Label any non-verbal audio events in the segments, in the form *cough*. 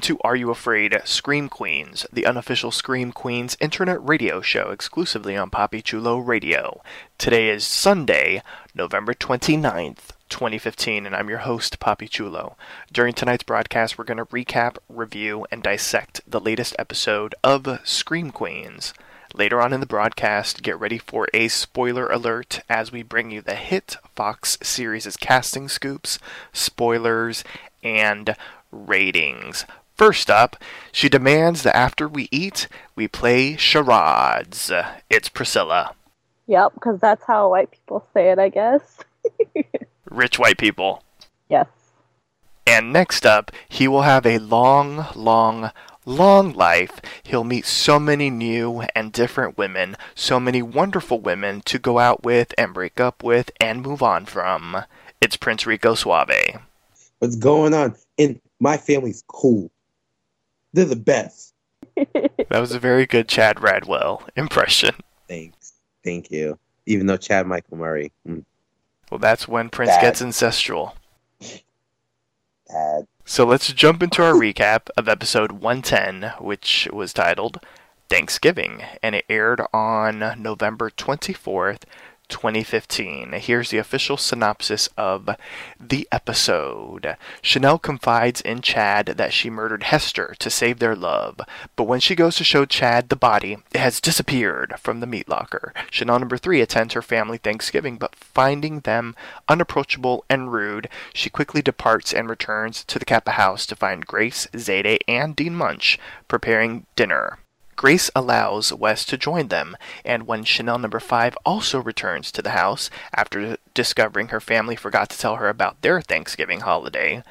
Welcome to Are You Afraid? Scream Queens, the unofficial Scream Queens internet radio show exclusively on Poppy Chulo Radio. Today is Sunday, November 29th, 2015, and I'm your host, Poppy Chulo. During tonight's broadcast, we're going to recap, review, and dissect the latest episode of Scream Queens. Later on in the broadcast, get ready for a spoiler alert as we bring you the hit Fox series' casting scoops, spoilers, and ratings. First up, she demands that after we eat, we play charades. It's Priscilla. Yep, because that's how white people say it, I guess. *laughs* Rich white people. yes. And next up, he will have a long, long, long life. He'll meet so many new and different women, so many wonderful women to go out with and break up with and move on from. It's Prince Rico Suave. What's going on? And my family's cool. They're the best. That was a very good Chad Radwell impression. Thanks. Thank you. Even though Chad Michael Murray, mm, Well, that's when Prince Bad. gets ancestral. bad. So let's jump into our recap of episode 110, which was titled Thanksgiving, and it aired on November 24th, 2015. Here's the official synopsis of the episode. Chanel confides in Chad that she murdered Hester to save their love, but when she goes to show Chad the body, it has disappeared from the meat locker. Chanel number three attends her family Thanksgiving, but finding them unapproachable and rude, she quickly departs and returns to the Kappa house to find Grace, Zayday, and Dean Munch preparing dinner. Grace allows Wes to join them, and when Chanel number 5 also returns to the house after discovering her family forgot to tell her about their Thanksgiving holiday,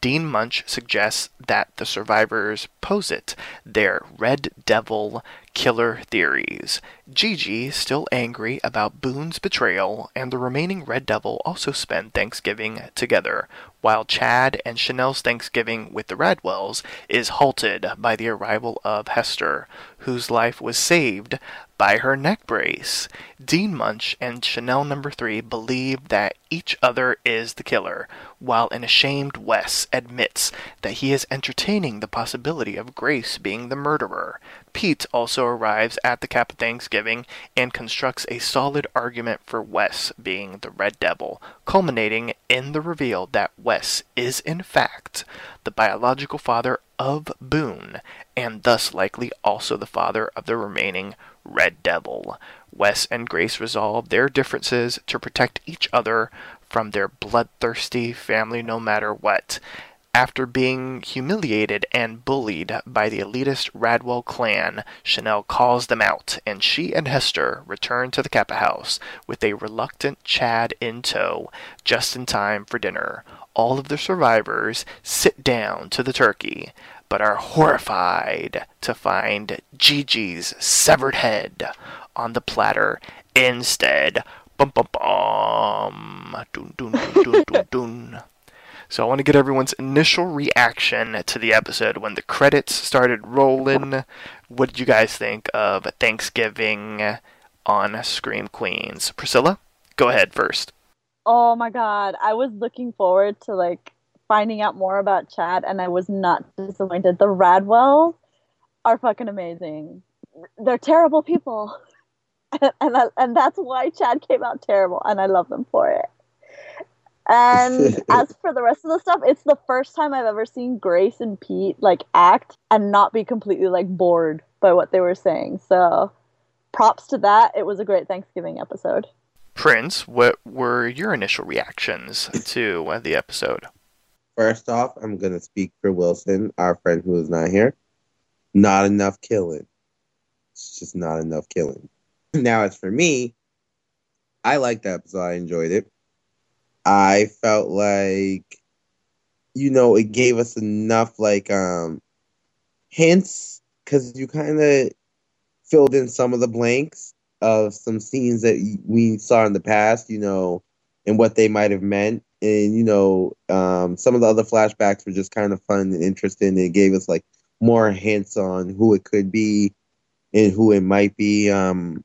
Dean Munch suggests that the survivors posit their Red Devil killer theories. Gigi, still angry about Boone's betrayal, and the remaining Red Devil also spend Thanksgiving together, while Chad and Chanel's Thanksgiving with the Radwells is halted by the arrival of Hester, whose life was saved by her neck brace. Dean Munch and Chanel number 3 believe that each other is the killer, while an ashamed Wes admits that he is entertaining the possibility of Grace being the murderer. Pete also arrives at the Kappa Thanksgiving and constructs a solid argument for Wes being the Red Devil, culminating in the reveal that Wes is in fact the biological father of Boone, and thus likely also the father of the remaining Red Devil. Wes and Grace resolve their differences to protect each other from their bloodthirsty family no matter what. After being humiliated and bullied by the elitist Radwell clan, Chanel calls them out, and she and Hester return to the Kappa house with a reluctant Chad in tow, just in time for dinner. All of the survivors sit down to the turkey, but are horrified to find Gigi's severed head on the platter instead. Bum bum bum. Dun dun dun dun dun. *laughs* So I want to get everyone's initial reaction to the episode when the credits started rolling. What did you guys think of Thanksgiving on Scream Queens? Priscilla, go ahead first. Oh my god, I was looking forward to like finding out more about Chad, and I was not disappointed. The Radwells are fucking amazing. They're terrible people, and *laughs* and, I, and that's why Chad came out terrible, and I love them for it. And *laughs* as for the rest of the stuff, it's the first time I've ever seen Grace and Pete like act and not be completely like bored by what they were saying. So props to that. It was a great Thanksgiving episode. Prince, what were your initial reactions *laughs* to uh, the episode? First off, I'm going to speak for Wilson, our friend who is not here. Not enough killing. It's just not enough killing. *laughs* Now, as for me, I liked the episode. I enjoyed it. I felt like, you know, it gave us enough, like, um, hints because you kind of filled in some of the blanks of some scenes that we saw in the past, you know, and what they might have meant. And, you know, um, some of the other flashbacks were just kind of fun and interesting. It gave us like more hints on who it could be and who it might be. Um,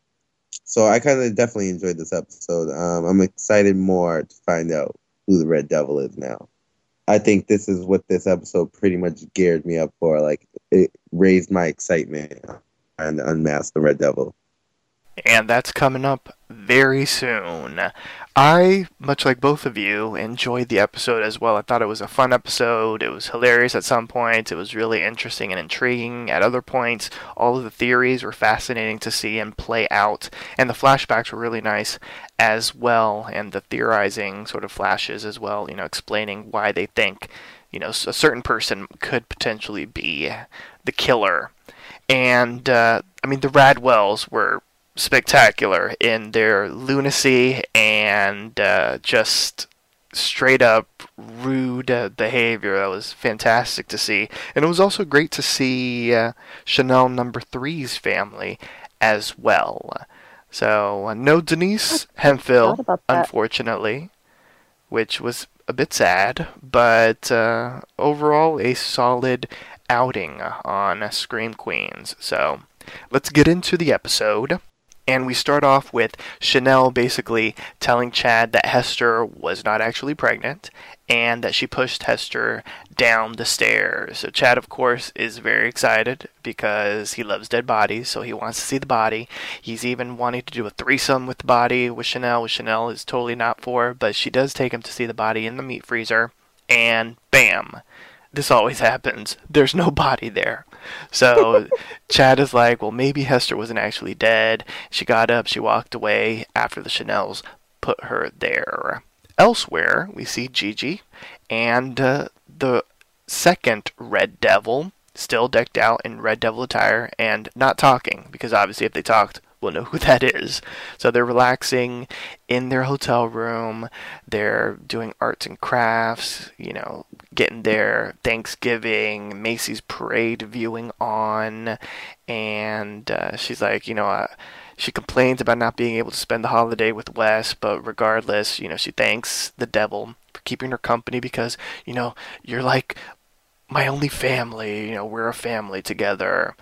so I kind of definitely enjoyed this episode. Um, I'm excited more to find out who the Red Devil is now. I think this is what this episode pretty much geared me up for. Like, it raised my excitement and unmask the Red Devil and that's coming up very soon. I, much like both of you, enjoyed the episode as well. I thought it was a fun episode. It was hilarious at some points. It was really interesting and intriguing at other points. All of the theories were fascinating to see and play out, and the flashbacks were really nice as well, and the theorizing sort of flashes as well, you know, explaining why they think, you know, a certain person could potentially be the killer. And, uh, I mean, the Radwells were spectacular in their lunacy and uh, just straight up rude uh, behavior. That was fantastic to see. And it was also great to see uh, Chanel number three's family as well. So, uh, no Denise Hemphill, unfortunately, which was a bit sad, but uh, overall a solid outing on Scream Queens. So, let's get into the episode. And we start off with Chanel basically telling Chad that Hester was not actually pregnant and that she pushed Hester down the stairs. So Chad, of course, is very excited because he loves dead bodies, so he wants to see the body. He's even wanting to do a threesome with the body with Chanel, which Chanel is totally not for, but she does take him to see the body in the meat freezer, and bam! This always *laughs* happens. There's no body there. So Chad is like, well, maybe Hester wasn't actually dead. She got up, she walked away after the Chanels put her there. Elsewhere, we see Gigi and uh, the second Red Devil, still decked out in Red Devil attire and not talking, because obviously if they talked, will know who *laughs* that is. So they're relaxing in their hotel room. They're doing arts and crafts, you know, getting their Thanksgiving Macy's parade viewing on. And uh, she's like, you know, uh, she complains about not being able to spend the holiday with Wes, but regardless, you know, she thanks the devil for keeping her company because, you know, you're like my only family, you know, we're a family together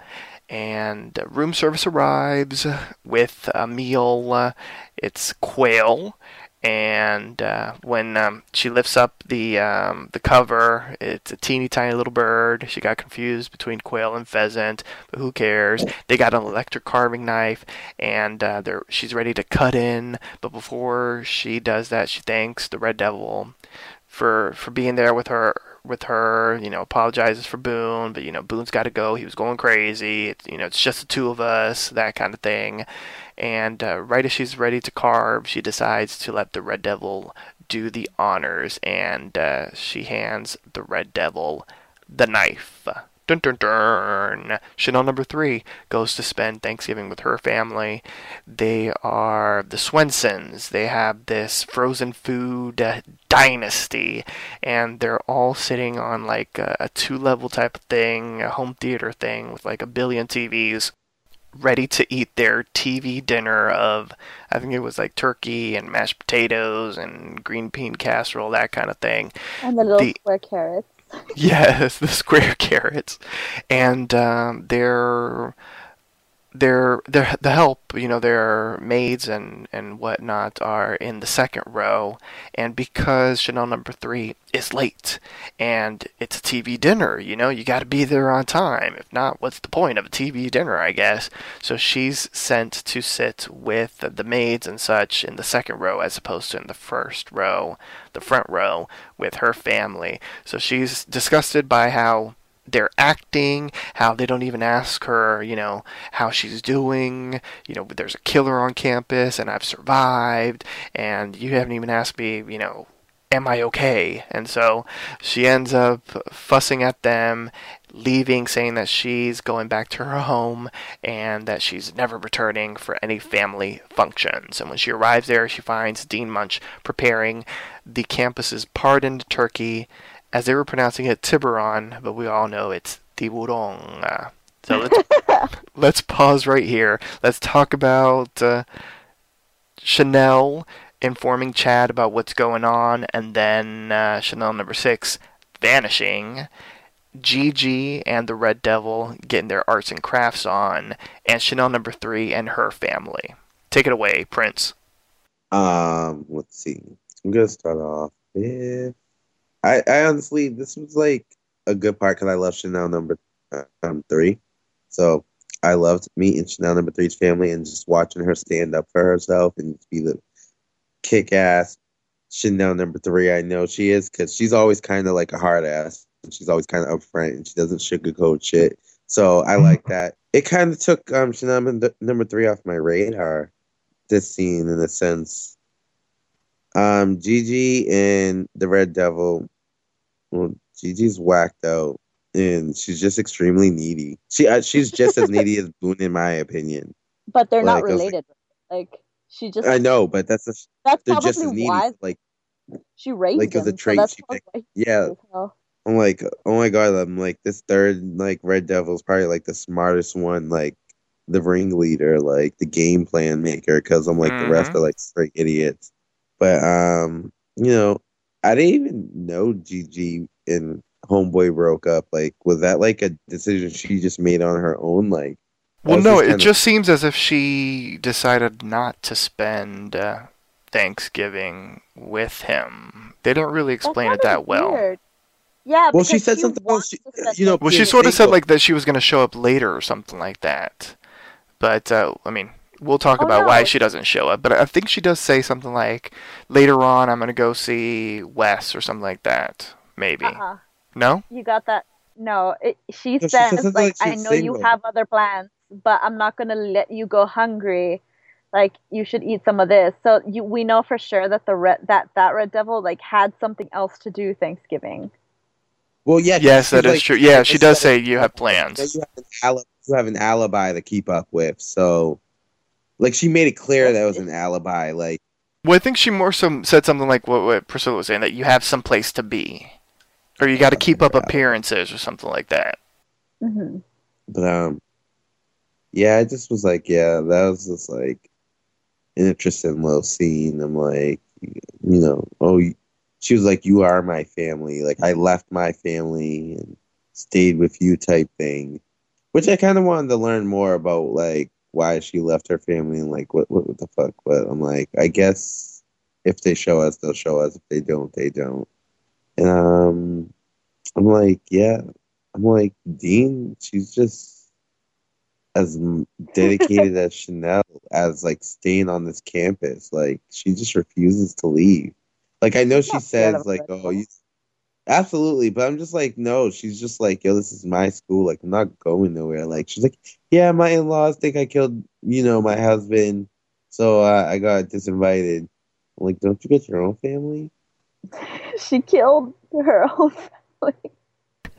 and room service arrives with a meal. it's quail, and uh, when um, she lifts up the um, the cover, it's a teeny tiny little bird. She got confused between quail and pheasant, but who cares? They got an electric carving knife, and uh, she's ready to cut in. But before she does that, she thanks the Red Devil for for being there with her with her, you know, apologizes for Boone, but you know, Boone's got to go. He was going crazy. It's, you know, it's just the two of us, that kind of thing. And uh, right as she's ready to carve, she decides to let the Red Devil do the honors, and uh, she hands the Red Devil the knife. Dun dun dun. Chanel number three goes to spend Thanksgiving with her family. They are the Swensons. They have this frozen food uh, dynasty, and they're all sitting on like a, a two level type of thing, a home theater thing with like a billion TVs ready to eat their TV dinner of I think it was like turkey and mashed potatoes and green bean casserole, that kind of thing. And the little the, square carrots. *laughs* yes, the square *laughs* carrots, and um, they're their their the help, you know, their maids and and whatnot are in the second row, and because Chanel number three is late, and it's a TV dinner, you know, you got to be there on time. If not, what's the point of a TV dinner? I guess. So she's sent to sit with the maids and such in the second row, as opposed to in the first row, the front row with her family. So she's disgusted by how their acting, how they don't even ask her, you know, how she's doing. You know, there's a killer on campus and I've survived, and you haven't even asked me, you know, am I okay? And so she ends up fussing at them, leaving, saying that she's going back to her home and that she's never returning for any family functions. And when she arrives there, she finds Dean Munch preparing the campus's pardoned turkey as they were pronouncing it Tiburon, but we all know it's Tiburon. So let's *laughs* let's pause right here. Let's talk about uh, Chanel informing Chad about what's going on, and then uh, Chanel number six vanishing. Gigi and the Red Devil getting their arts and crafts on, and Chanel number three and her family. Take it away, Prince. Um, let's see. I'm gonna start off with I, I honestly, this was like a good part because I love Chanel number um, three. So I loved meeting Chanel number three's family and just watching her stand up for herself and be the kick ass Chanel number three. I know she is because she's always kind of like a hard ass. And She's always kind of upfront and she doesn't sugarcoat shit. So I like that. It kind of took um, Chanel number three off my radar. This scene, in a sense, um, Gigi and the Red Devil. Well, Gigi's whacked out, and she's just extremely needy. She uh, she's just as needy as Boone, in my opinion. *laughs* But they're like, not related. Like, like, she just. I know, but that's a, that's they're just as needy. Why like she raised like as a trait. So she picked. Yeah. I'm like, oh my god! I'm like this third like Red Devil's probably like the smartest one, like the ringleader, like the game plan maker. Because I'm like mm-hmm. the rest mm-hmm. are like straight idiots. But um, you know, I didn't even know Gigi and Homeboy broke up. Like, was that like a decision she just made on her own? Like, well, no, it just seems as if she decided not to spend uh, Thanksgiving with him. They don't really explain it that well. Weird. Yeah. Well, she said she something else. You know, well, she sort of said like that she was going to show up later or something like that. But uh, I mean, we'll talk oh, about no. why she doesn't show up. But I think she does say something like, later on, I'm going to go see Wes or something like that. Maybe. Uh-uh. No? You got that? No. It, she no, says, she like, like I know you have other plans, but I'm not going to let you go hungry. Like you should eat some of this. So you, we know for sure that the red, that that red devil like had something else to do Thanksgiving. Well, yeah. Yes, that is like, true. Yeah, she does say you have plans. You have, you have an alibi to keep up with, so like she made it clear that it was an alibi. Like, well, I think she more so said something like what, what Priscilla was saying that you have some place to be, or you got to keep up appearances or something like that. Mm-hmm. But um, yeah, I just was like, yeah, that was just like an interesting little scene. I'm like, you know, oh, she was like, you are my family. Like I left my family and stayed with you, type thing. Which I kind of wanted to learn more about, like why she left her family and like what what, what the fuck. But I'm like, I guess if they show us, they'll show us. If they don't, they don't. And um, I'm like, yeah. I'm like, Dean, she's just as dedicated as *laughs* Chanel as like staying on this campus. Like she just refuses to leave. Like I know she says like, oh, you Absolutely, but I'm just like, no, she's just like, yo, this is my school. Like, I'm not going nowhere. Like, she's like, yeah, my in laws think I killed, you know, my husband, so uh, I got disinvited. I'm like, don't you get your own family? *laughs* she killed her own *laughs* family.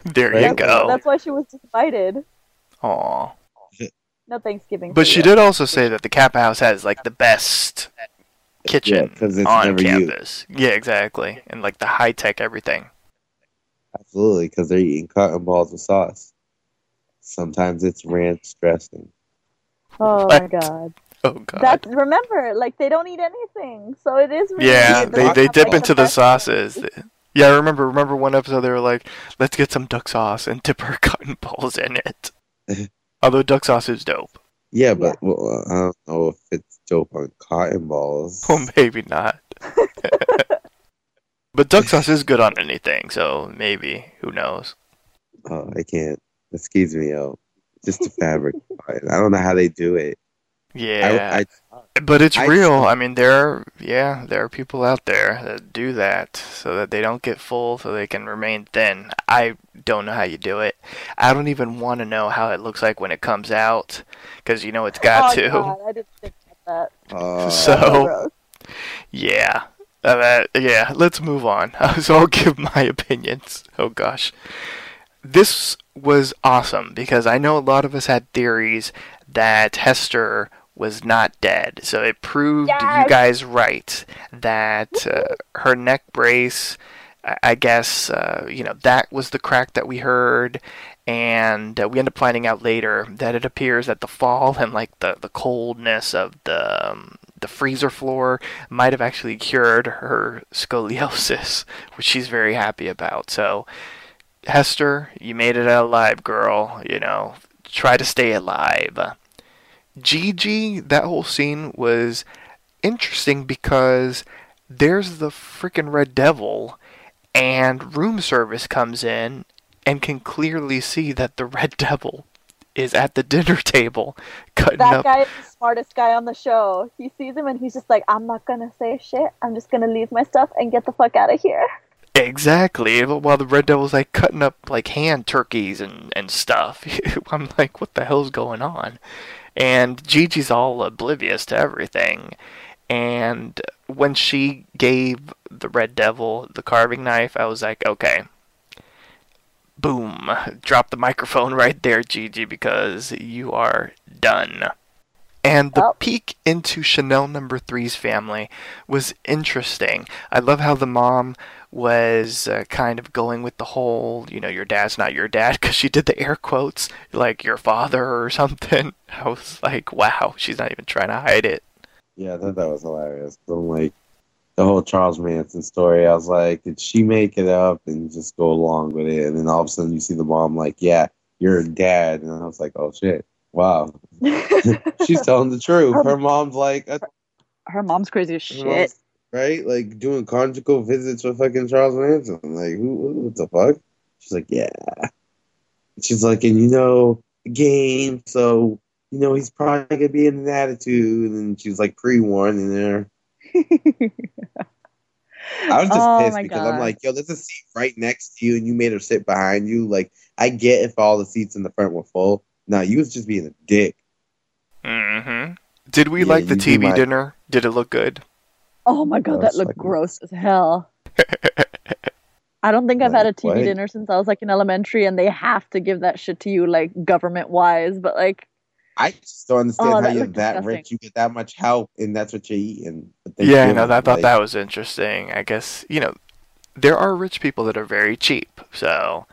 There you go. That's why she was disinvited. Aw. No Thanksgiving. But she you. did also say that the Kappa House has like the best kitchen yeah, on campus. You. Yeah, exactly, and like the high tech everything. Absolutely, because they're eating cotton balls with sauce. Sometimes it's ranch dressing. Oh what? my god. Oh god. That remember, like they don't eat anything, so it is. Really yeah, they they dip into the sauces. Yeah, I remember. Remember one episode they were like, "Let's get some duck sauce and dip our *laughs* cotton balls in it." *laughs* Although duck sauce is dope. Yeah, but well, I don't know if it's dope on cotton balls. *laughs* Well, maybe not. But duck sauce is good on anything, so maybe. Who knows? Oh, I can't. Excuse me out. Just the fabric. *laughs* I don't know how they do it. Yeah. I, I, But it's I- real. I mean, there, are, yeah, there are people out there that do that so that they don't get full, so they can remain thin. I don't know how you do it. I don't even want to know how it looks like when it comes out, because you know it's got oh, to. God, I didn't think about that. uh, So- So. Yeah. Uh, that- yeah, let's move on. *laughs* so I'll give my opinions. Oh gosh. This was awesome because I know a lot of us had theories that Hester was not dead. So it proved you guys right that uh, her neck brace, I- I guess, uh, you know, that was the crack that we heard. And uh, we end up finding out later that it appears that the fall and like the, the coldness of the um, the freezer floor might have actually cured her scoliosis, *laughs* which she's very happy about. So, Hester, you made it out alive, girl. You know, try to stay alive. Gigi, that whole scene was interesting because there's the freaking Red Devil, and room service comes in and can clearly see that the Red *laughs* Devil is at the dinner table *laughs* cutting That up. guy is the smartest guy on the show. He sees him and he's just like, I'm not gonna say shit. I'm just gonna leave my stuff and get the fuck out of here. Exactly. While the Red Devil's like cutting up like hand turkeys and, and stuff. *laughs* I'm like, what the hell's going on? And Gigi's all oblivious to everything. And when she gave the Red Devil the carving knife, I was like, okay. Boom. Drop the microphone *laughs* right there, Gigi, because you are done. And the Oh. peek into Chanel number three's family was interesting. I love how the mom was uh, kind of going with the whole, you know, your dad's not your dad, *laughs* because she did the air quotes, like your father or *laughs* something. I was like, wow, she's not even trying to hide it. yeah, I thought that was hilarious. I'm like, the whole Charles Manson story, I was like, did she make it up and just go along with it? And then all of a sudden you see the mom like, yeah, you're a dad. And I was like, oh shit, wow. *laughs* She's telling the truth. Her mom's like, uh, Her mom's crazy as shit. right? Like doing conjugal visits with fucking Charles Manson. Like, who, what the fuck? She's like, yeah. She's like, and you know, the game, so, you know, he's probably going to be in an attitude. And she's like pre-warned warning her. I was just Oh pissed because God. I'm like, yo, there's a seat right next to you, and you made her sit behind you. Like, I get if all the seats in the front were full. Now you was just being a dick. hmm Did we Yeah, like the TV like- dinner? Did it look good? Oh my god, that Gross, looked like- gross as hell. *laughs* I don't think I've had a TV what? dinner since I was like in elementary, and they have to give that shit to you like government wise. But like, I just don't understand Oh, how you're that disgusting. rich, you get that much help, and that's what you're eating. Yeah, give no, it, I thought like, that was interesting. I guess, you know, there are rich people that are very cheap, so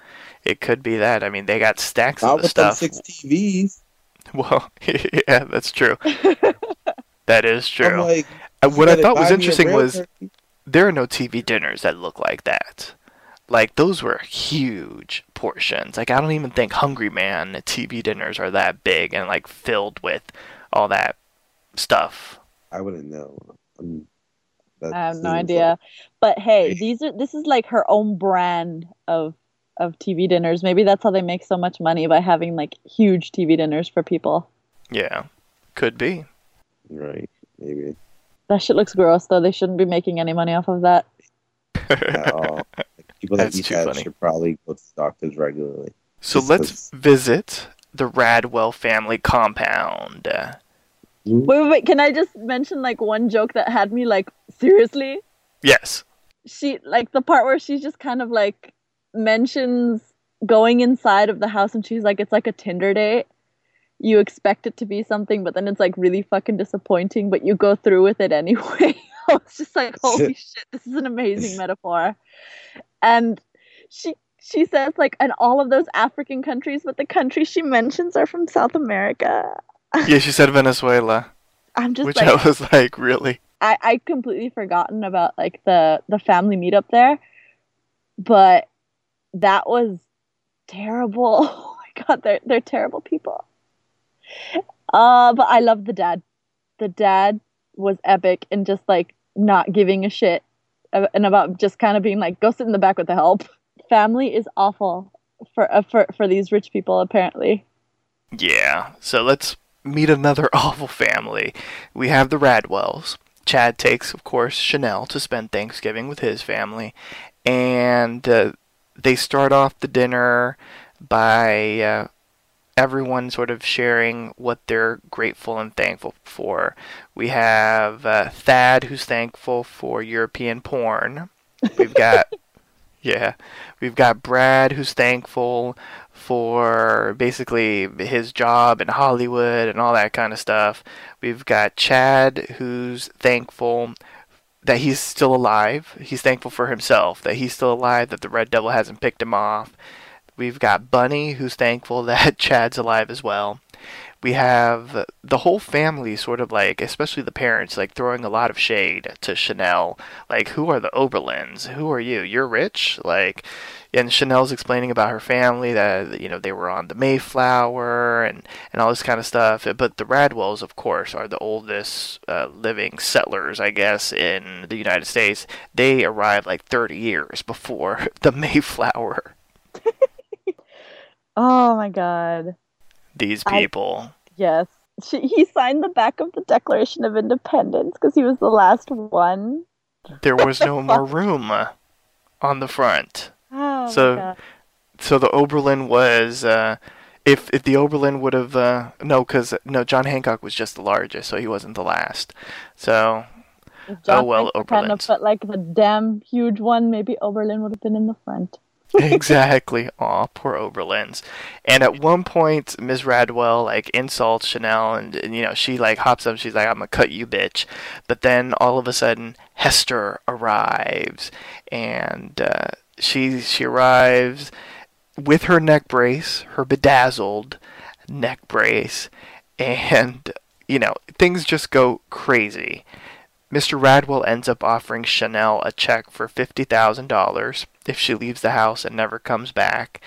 it could be that. I mean, they got stacks Not of the with stuff. six TVs. *laughs* Well, *laughs* yeah, that's true. *laughs* that is I'm true. like, Uh, what I thought was interesting was there are no TV dinners that look like that. Like those were huge portions. Like I don't even think Hungry Man TV dinners are that big and like filled with all that stuff. I wouldn't know. Um, that I have no seems idea. But hey, Right. these are this is like her own brand of of TV dinners. Maybe that's how they make so much money by having like huge TV dinners for people. Yeah, could be. Right? Maybe That shit looks gross though. They shouldn't be making any money off of that. at all. *laughs* Like, people that That's eat too that funny. should probably go to doctors regularly. So Just let's 'cause- visit the Radwell family compound. Wait, wait, wait. Can I just mention like one joke that had me like seriously? Yes. She like the part where she just kind of like mentions going inside of the house and she's like it's like a Tinder date. You expect it to be something, but then it's like really fucking disappointing, but you go through with it anyway. *laughs* I was just like, *laughs* holy shit, this is an amazing metaphor. And she she says like in all of those African countries, but the countries she mentions are from South America. Yeah, she said Venezuela, *laughs* I'm just which like I was like, really? I I completely forgotten about like the the family meetup there, but that was terrible. *laughs* Oh my god, they're they're terrible people. Uh, but I love the dad. The dad was epic and just like not giving a shit and about just kind of being like, go sit in the back with the help. Family is awful for uh, for for these rich people apparently. Yeah. So let's meet another *laughs* awful family. We have the Radwells. Chad takes, of course, Chanel to spend Thanksgiving with his family, and uh, they start off the dinner by uh, everyone sort of sharing what they're grateful and thankful for. We have uh, Thad, who's thankful for European porn. We've got, *laughs* yeah, we've got Brad, who's thankful for basically his job in Hollywood and all that kind of stuff. We've got Chad, who's thankful that he's still alive. He's thankful for himself that he's still alive, that the Red Devil hasn't picked him off. We've got Bunny, who's thankful *laughs* that Chad's alive as well. We have the whole family sort of like, especially the parents, like throwing a lot of shade to Chanel. Like, who are the Oberlins? Who are you? You're rich? Like, and Chanel's explaining about her family that you know they were on the Mayflower and and all this kind of stuff. But the Radwells, of course, are the oldest uh, living settlers, I guess, in the United States. They arrived like 30 years before *laughs* the Mayflower. Oh my god! These people. I, yes, she, he signed the back of the Declaration of Independence because he was the last one. There was no *laughs* more room on the front. Oh, so, so the Oberlin was, uh, if if the Oberlin would have, uh, no, because no, John Hancock was just the largest, so he wasn't the last. So, John oh well, Oberlin. Kind of put like the damn huge one. Maybe Oberlin would have been in the front. Exactly. *laughs* Aw, poor Oberlins. And at one point, Ms. Radwell like insults Chanel, and, and, you know she like hops up. She's like, "I'm gonna cut you, bitch." But then all of a sudden, Hester arrives, and uh, she she arrives with her neck brace, her bedazzled neck brace, and you know things just go crazy. Mr. Radwell ends up offering Chanel a check for fifty thousand dollars if she leaves the house and never comes back.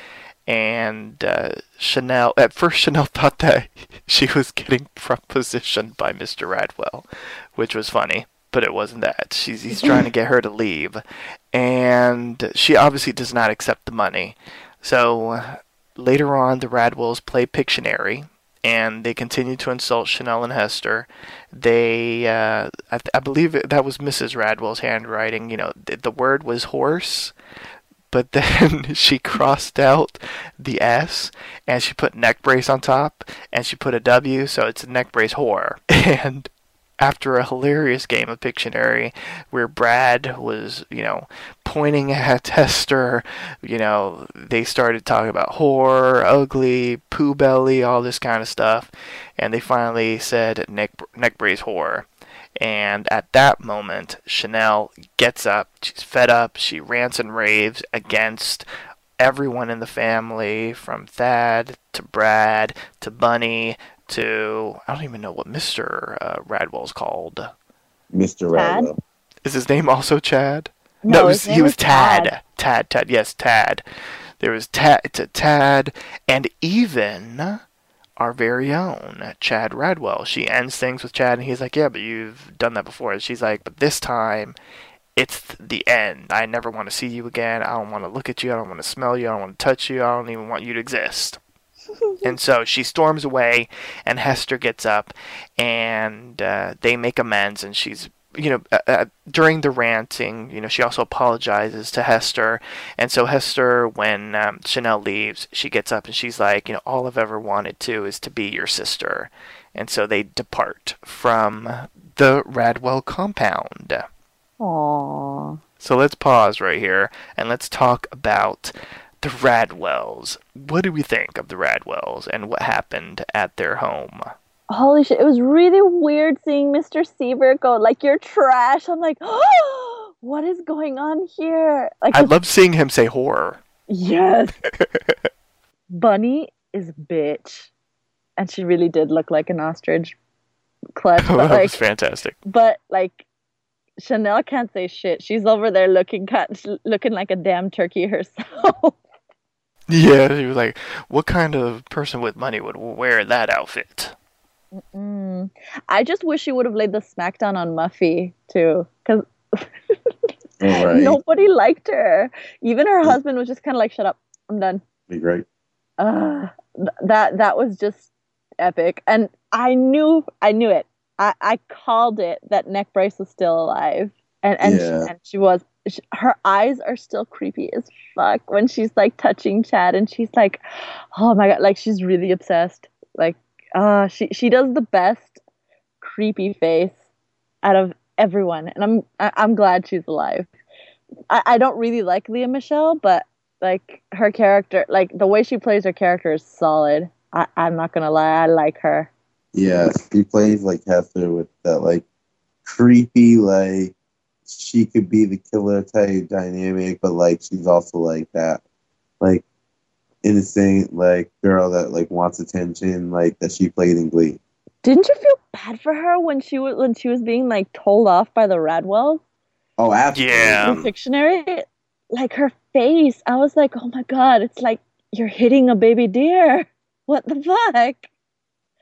And uh, Chanel, at first, Chanel *laughs* thought that she was getting propositioned by Mr. Radwell, which was funny but it wasn't that. She's he's *laughs* trying to get her to leave, and she obviously does not accept the money. So later on, the Radwells play Pictionary, and they continued to insult Chanel and Hester. They, uh, I, I, believe that was Mrs. Radwell's handwriting. You know, the, the word was horse, but *laughs* then she crossed out the S and she put neck brace on top and she put a W, so it's a neck brace whore. *laughs* And after a hilarious game of Pictionary where Brad was, you know, pointing at *laughs* Hester, you know, they started talking about whore, ugly, poo belly, all this kind of stuff, and they finally said neck, neck brace whore. And at that moment, Chanel gets up, she's fed up, she rants and raves against everyone in the family, from Thad to Brad to Bunny to I don't even know what Mister uh, Radwell's called. Mister Radwell. Is his name also Chad? No, no was, he was Tad. Tad. Tad. Tad. Yes, Tad. There was Tad, Tad, and even our very own Chad Radwell. She ends things with Chad, and he's like, "Yeah, but you've done that before." And she's like, "But this time." It's the end. I never want to see you again. I don't want to look at you. I don't want to smell you. I don't want to touch you. I don't even want you to exist *laughs* and so she storms away, and Hester gets up, and uh, they make amends, and she's you know, uh, uh, during the ranting, you know, she also apologizes to Hester. And so Hester, when um, Chanel leaves, she gets up and she's like, you know, all I've ever wanted to is to be your sister. And so they depart from the Radwell compound. Aww. So let's pause right here and let's talk about the Radwells. What do we think of the Radwells and what happened at their home? Holy shit, it was really weird seeing Mr. Sievert go, like, you're trash. I'm like, oh, *gasps* what is going on here? Like, I love seeing him say horror. Yes. *laughs* Bunny is bitch. And she really did look like an ostrich clutch. *laughs* Oh, that But, like, was fantastic. but like, Chanel can't say shit. She's over there looking cut, looking like a damn turkey herself. *laughs* Yeah, he was like, what kind of person with money would wear that outfit? Mm. I just wish she would have laid the smackdown on Muffy too, because *laughs* right. nobody liked her. Even her husband was just kind of like, "Shut up, I'm done." Be great. Uh, th- that that was just epic, and I knew I knew it. I, I called it that Neck Brace was still alive, and and, Yeah. she, and she was. She, her eyes are still creepy as fuck when she's like touching Chad, and she's like, "Oh my god!" Like she's really obsessed. Like, uh, she she does the best creepy face out of everyone, and I'm I, I'm glad she's alive. I, I don't really like Lea Michele, but like her character, like the way she plays her character is solid. I, I'm not gonna lie, I like her. Yeah, she plays like Hester with that like creepy, like she could be the killer type dynamic, but like she's also like that, like innocent, like girl that like wants attention, like that she played in Glee. Didn't you feel bad for her when she was when she was being like told off by the Radwells? Oh, absolutely. Yeah. The Pictionary, like her face, I was like, oh my god, it's like you're hitting a baby deer. *laughs* What the fuck?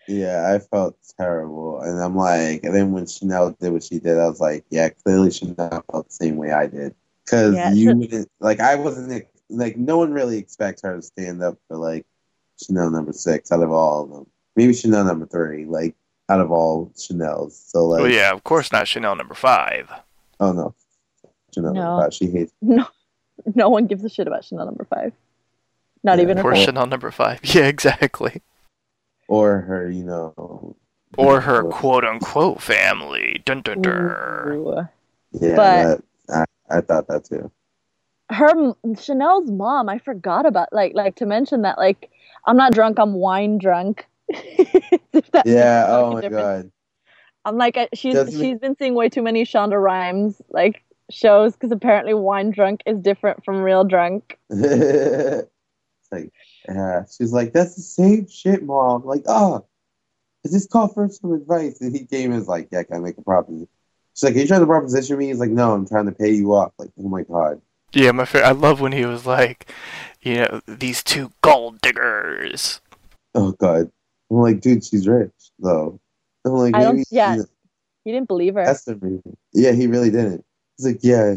Yeah, I felt terrible, and I'm like, and then when Chanel did what she did, I was like, yeah, clearly Chanel felt the same way I did, because Yeah, you Chan- wouldn't like, I wasn't like, no one really expects her to stand up for like Chanel number six out of all of them. Maybe Chanel number three, like out of all Chanel's. So like, Well, yeah, of course not Chanel number five. oh no, Chanel No. number five, she hates. *laughs* No, no one gives a shit about Chanel number five. Not Yeah, even her. Or friends. Chanel number five. *laughs* Yeah, exactly. Or her, you know, Or her quote unquote family. Dun dun dun. Ooh. Yeah, But- that, I, I thought that too. Her Chanel's mom, I forgot about like like to mention that like I'm not drunk, I'm wine drunk. *laughs* Yeah. Oh my difference. god. I'm like I- she's Doesn't it- she's been seeing way too many Shonda Rhimes like shows because apparently wine drunk is different from real drunk. *laughs* like, yeah, she's like, that's the same shit, mom. Like, oh, is this call for some advice? And he came and was like, yeah, can I make a proposition? She's like, are you trying to proposition me? He's like, no, I'm trying to pay you off. Like, oh my god. Yeah, my fa- I love when he was like, you know, these two gold diggers. Oh god. I'm like, dude, she's rich though. I'm like, I don't- yeah. he didn't believe her. That's the reason. Yeah, he really didn't. He's like, yeah.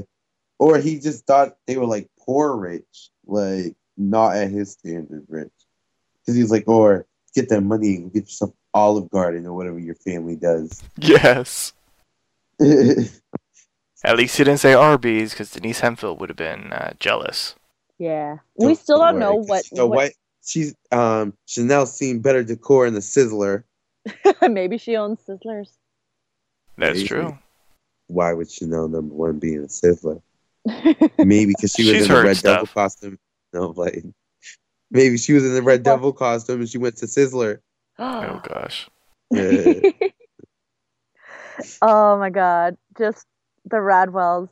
Or he just thought they were like poor rich, like not at his standard rich. Because he's like, or get that money and get yourself Olive Garden or whatever your family does. Yes. *laughs* At least he didn't say Arby's because Denise Hemphill would have been uh, jealous. yeah, we still don't know what. You know what what? She's um Chanel's seen better decor in the Sizzler. *laughs* maybe she owns Sizzlers. That's Maybe. true. Why would Chanel number one be in a Sizzler? Maybe because she *laughs* was She's in the Red stuff. Devil costume. No, like maybe she was in the Red Well- *laughs* Devil costume and she went to Sizzler. Oh gosh. *gasps* Yeah. oh my god, just the Radwells.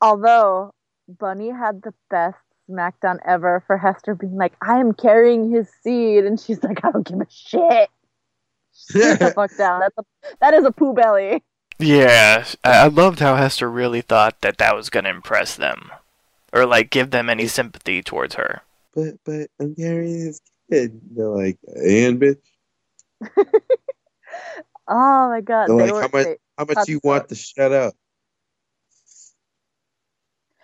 Although Bunny had the best smackdown ever for Hester being like, I am carrying his seed, and she's like, I don't give a shit. Sit the fuck down. That's a, that is a poo belly. Yeah, I-, I loved how Hester really thought that that was gonna impress them, or like give them any sympathy towards her. but but I'm carrying his kid. They're like, and bitch, *laughs* Oh my god. They're they like, were, how much- they- how much you want to shut up?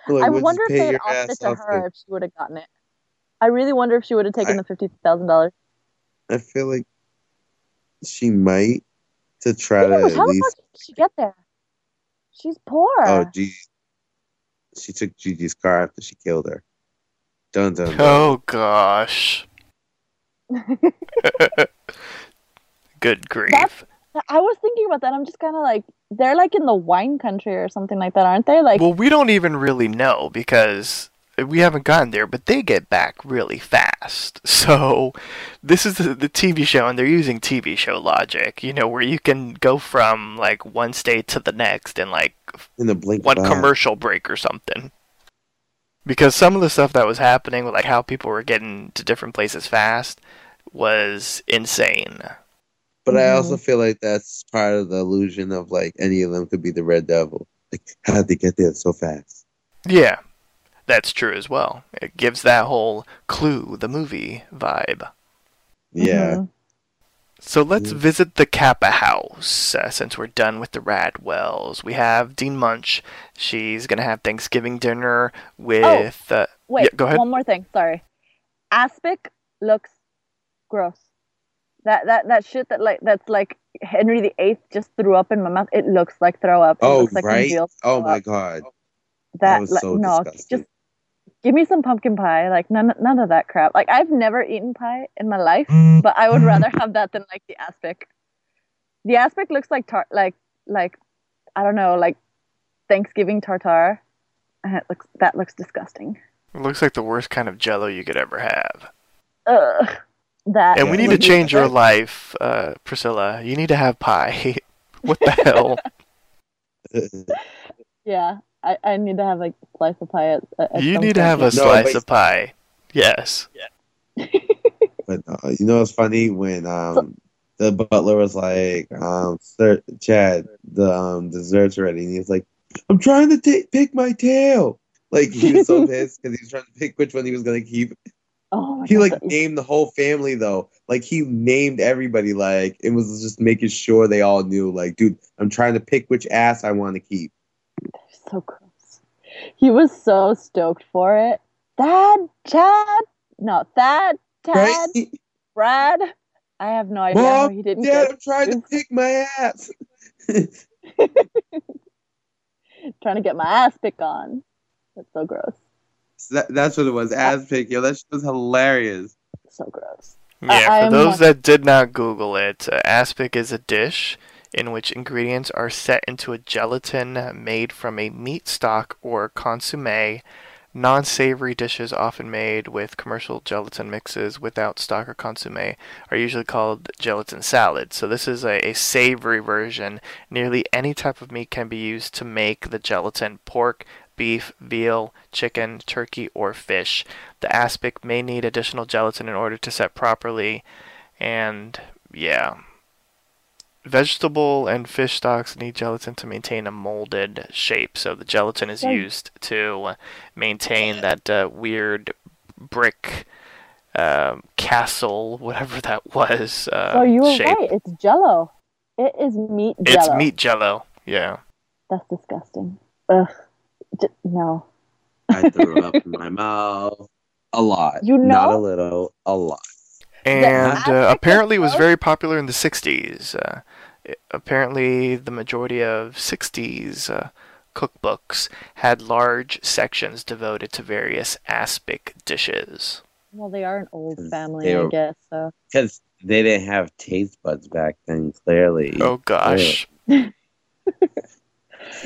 They're like, I wonder if they had your offered it to off her to-" if she would have gotten it. I really wonder if she would have taken I- the fifty thousand dollars. I feel like she might to try to How at the least. fuck did she get there? She's poor. Oh, Gigi. She took Gigi's car after she killed her. Dun dun. dun. Oh gosh. *laughs* *laughs* Good grief. I was thinking about that. I'm just kind of like, they're like in the wine country or something like that, aren't they? Like, well, we don't even really know because we haven't gotten there, but they get back really fast. *laughs* So, this is the, the TV show, and they're using TV show logic, you know, where you can go from like one state to the next in like In the blink. one of an eye. commercial break or something. Because some of the stuff that was happening, with like how people were getting to different places fast, was insane. But I Mhm. also feel like that's part of the illusion of like any of them could be the Red Devil. Like, how did they get there so fast? Yeah, that's true as well. It gives that whole clue, the movie vibe. Yeah. mhm. So let's visit the Kappa house uh, since we're done with the Radwells. We have Dean Munch. She's gonna have Thanksgiving dinner with. Uh, Wait, Yeah, go ahead. one more thing. Sorry. Aspic looks gross. That that that shit that like that's like Henry VIII just threw up in my mouth. It looks like throw up. It Oh, looks like right? Neil Oh my up. god. That, That was like, so no, disgusting. just give me some pumpkin pie. Like none none of that crap. Like I've never eaten pie in my life, mm, but I would mm. rather have that than like the aspic. The aspic looks like tar like like I don't know like Thanksgiving tartar, And it looks that looks disgusting. it looks like the worst kind of Jello you could ever have. Ugh. That And we need to change your life, uh, Priscilla. You need to have pie. *laughs* what the *laughs* hell? *laughs* Yeah, I, I need to have like a slice of pie. At, at You some need to have a No, slice but- of pie. Yes. But uh, you know what's funny when um the butler was like, um, Sir Chad, the um dessert's ready, and he was like, I'm trying to ta pick my tail. Like he was so pissed because he was trying to pick which one he was gonna keep. Oh He God, like named the whole family though. Like he named everybody. Like it was just making sure they all knew. Like, dude, I'm trying to pick which ass I want to keep. so gross. He was so stoked for it. Dad, Chad, no, Thad, Tad, Right? Brad. I have no idea Mom, he didn't Dad, I'm trying to *laughs* pick my ass. *laughs* trying to get my ass picked on. That's so gross. That, that's what it was. Ass pick. Yo, that shit was hilarious. So gross. Yeah, I for am those not- that did not Google it, uh, aspic is a dish in which ingredients are set into a gelatin made from a meat stock or consomme. Non savory dishes, often made with commercial gelatin mixes without stock or consomme, are usually called gelatin salad. So, this is a, a savory version. Nearly any type of meat can be used to make the gelatin pork, beef, veal, chicken, turkey, or fish. The aspic may need additional gelatin in order to set properly, and yeah. Vegetable and fish stocks need gelatin to maintain a molded shape, so the gelatin is used to maintain that uh, weird brick um, castle, whatever that was. Uh, oh, you were shape. right. It's Jello. It is meat jello. It's meat jello. Yeah. That's disgusting. Ugh. J- no. I threw up in *laughs* my mouth a lot. You know? Not a little, a lot. And uh, apparently it was very popular in the 60s. Uh, it- apparently, the majority of 60s uh, cookbooks had large sections devoted to various aspic dishes. Well, they are an old family, they I were- guess. So Because they didn't have taste buds back then, clearly. Oh gosh. *laughs*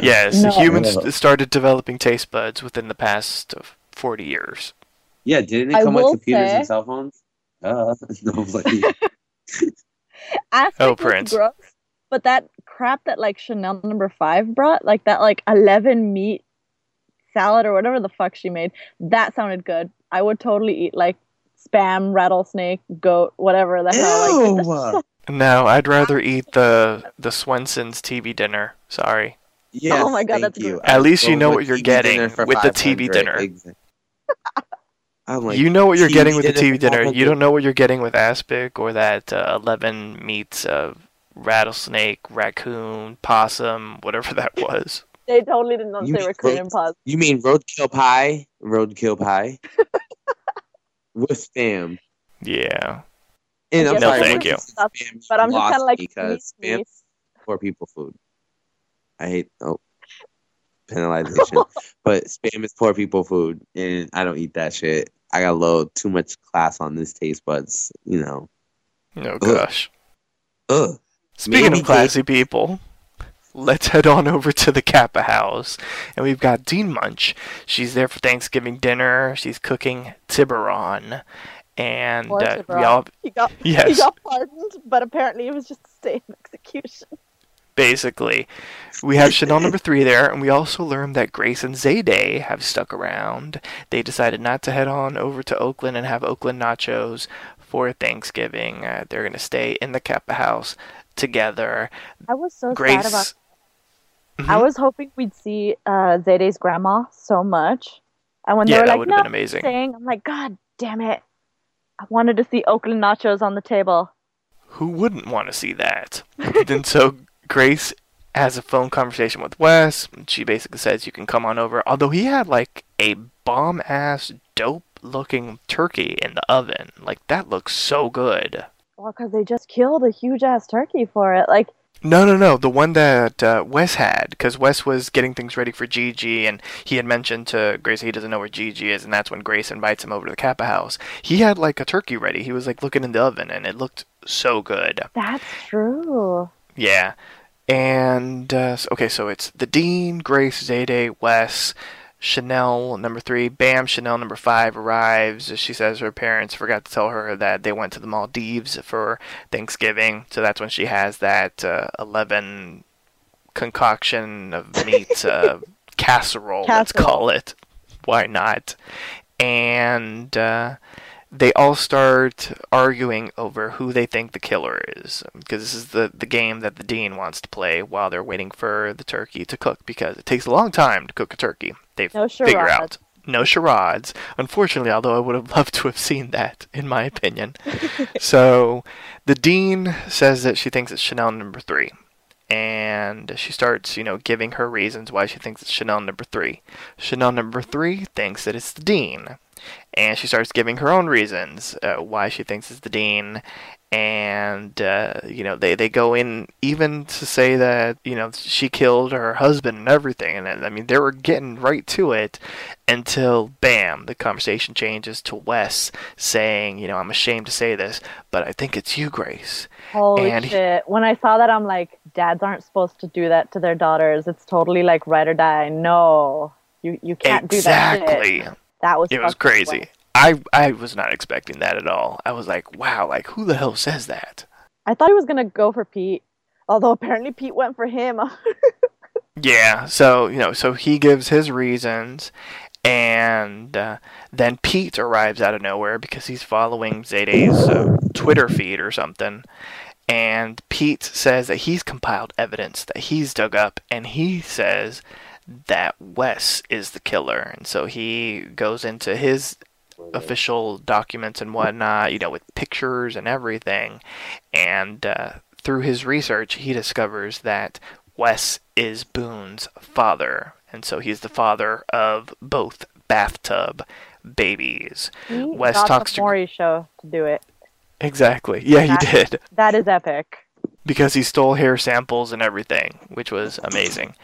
yes, No. humans Yeah. started developing taste buds within the past uh, 40 years. Yeah, didn't I it come with computers say- and cell phones? Uh, *laughs* no, like, *laughs* aspic Oh, was Prince. gross, but that crap that like Chanel number five brought, like that like eleven meat salad or whatever the fuck she made, that sounded good. I would totally eat like spam, rattlesnake, goat, whatever the hell. Like, Ew. so- *laughs* No, I'd rather eat the the Swanson's TV dinner. Sorry. Yes, Oh my God, thank that's you. gross. At least you know what you're getting with the TV dinner. Exa- I'm like, you know what you're TV getting with the TV dinner. You don't know what you're getting with aspic or that uh, 11 meats of rattlesnake, raccoon, possum, whatever *laughs* that was. they totally did not You say raccoon roast- and pause. You mean roadkill pie? Roadkill pie *laughs* with spam. Yeah. And I'm No, sorry, thank you. Stuff. But I'm just kind of like because meat, spam meat. poor people food. I hate oh penalization, *laughs* but spam is poor people food, and I don't eat that shit. I got a little too much class on this taste buds, you know. Oh gosh. Ugh. Speaking Maybe of classy people, let's head on over to the Kappa house. And we've got Dean Munch. She's there for Thanksgiving dinner. She's cooking Tiburon. And Poor uh, we all, He got *laughs* yes. he got pardoned, but apparently it was just a stay of execution. Basically. We have Chanel number three there, and we also learned that Grace and Zayday have stuck around. They decided not to head on over to Oakland and have Oakland nachos for Thanksgiving. Uh, they're going to stay in the Kappa house together. I was so Grace. sad about. Mhm. I was hoping we'd see uh, Zayday's grandma so much, and when yeah, they were like, "No," been amazing. saying, I'm like, God damn it! I wanted to see Oakland nachos on the table. who wouldn't want to see that? and so Grace has a phone conversation with Wes. She basically says you can come on over. Although he had like a bomb ass dope looking turkey in the oven. Like that looks so good. Well, because they just killed a huge ass turkey for it. Like no, no, no. The one that uh, Wes had, because Wes was getting things ready for Gigi, and he had mentioned to Grace he doesn't know where Gigi is, and that's when Grace invites him over to the Kappa house. He had like a turkey ready. He was like looking in the oven, and it looked so good. That's true. Yeah. And uh, okay, so it's the Dean, Grace, Zayday, Wes, Chanel number three. Bam, Chanel number five arrives. She says her parents forgot to tell her that they went to the Maldives for Thanksgiving, so that's when she has that uh, eleven concoction of meat uh, casserole, *laughs* casserole. Let's call it. Why not? And uh, they all start arguing over who they think the killer is because this is the, the game that the dean wants to play while they're waiting for the turkey to cook because it takes a long time to cook a turkey. They no figure out no charades. Unfortunately, although I would have loved to have seen that, in my opinion. *laughs* so the dean says that she thinks it's Chanel number three. And she starts, you know, giving her reasons why she thinks it's Chanel number three. Chanel number three thinks that it's the dean and she starts giving her own reasons uh, why she thinks it's the dean. And uh, you know they, they go in even to say that you know she killed her husband and everything. And I mean they were getting right to it until bam the conversation changes to Wes saying you know I'm ashamed to say this but I think it's you Grace. Holy and shit. He, when I saw that I'm like dads aren't supposed to do that to their daughters. It's totally like ride or die. No. You you can't exactly. do that exactly that was it was crazy. I I was not expecting that at all. I was like, wow, like who the hell says that? I thought he was gonna go for Pete, although apparently Pete went for him. *laughs* yeah, so you know, so he gives his reasons, and uh, then Pete arrives out of nowhere because he's following Zayday's uh, Twitter feed or something. And Pete says that he's compiled evidence that he's dug up, and he says that Wes is the killer. And so he goes into his official documents and whatnot, you know, with pictures and everything. And uh, through his research, he discovers that Wes is Boone's father. And so he's the father of both bathtub babies. He Wes talks the Maury to show to do it. Exactly. Yeah, that, he did. That is epic. Because he stole hair samples and everything, which was amazing.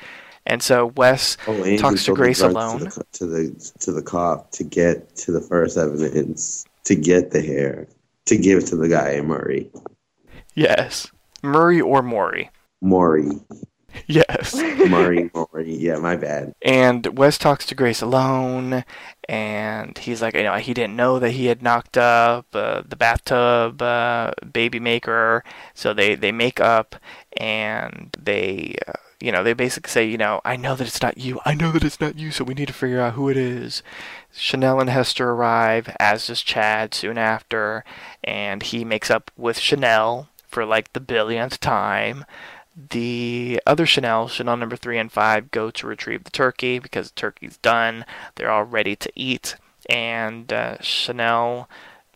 And so Wes oh, talks to Grace alone to the, to the to the cop to get to the first evidence to get the hair to give it to the guy Murray. Yes, Murray or Maury. Maury. Yes. *laughs* Murray, Maury. Yeah, my bad. And Wes talks to Grace alone, and he's like, you know, he didn't know that he had knocked up uh, the bathtub uh, baby maker, so they they make up and they. Uh, you know, they basically say, you know, I know that it's not you. I know that it's not you, so we need to figure out who it is. Chanel and Hester arrive, as does Chad soon after, and he makes up with Chanel for like the billionth time. The other Chanel, Chanel number three and five, go to retrieve the turkey because the turkey's done. They're all ready to eat. And uh, Chanel,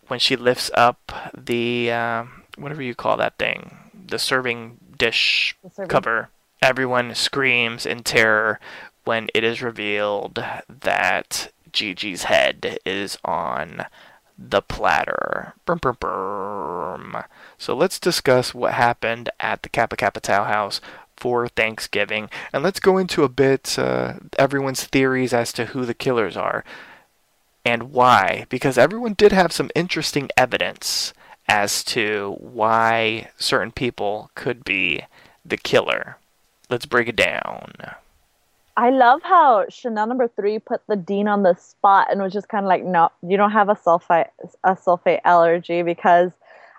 when she lifts up the, uh, whatever you call that thing, the serving dish the serving. cover Everyone screams in terror when it is revealed that Gigi's head is on the platter. Brum, brum, brum. So let's discuss what happened at the Kappa Kappa Tau house for Thanksgiving, and let's go into a bit uh, everyone's theories as to who the killers are and why, because everyone did have some interesting evidence as to why certain people could be the killer. Let's break it down. I love how Chanel number three put the dean on the spot and was just kind of like, no, you don't have a sulfite a sulfate allergy because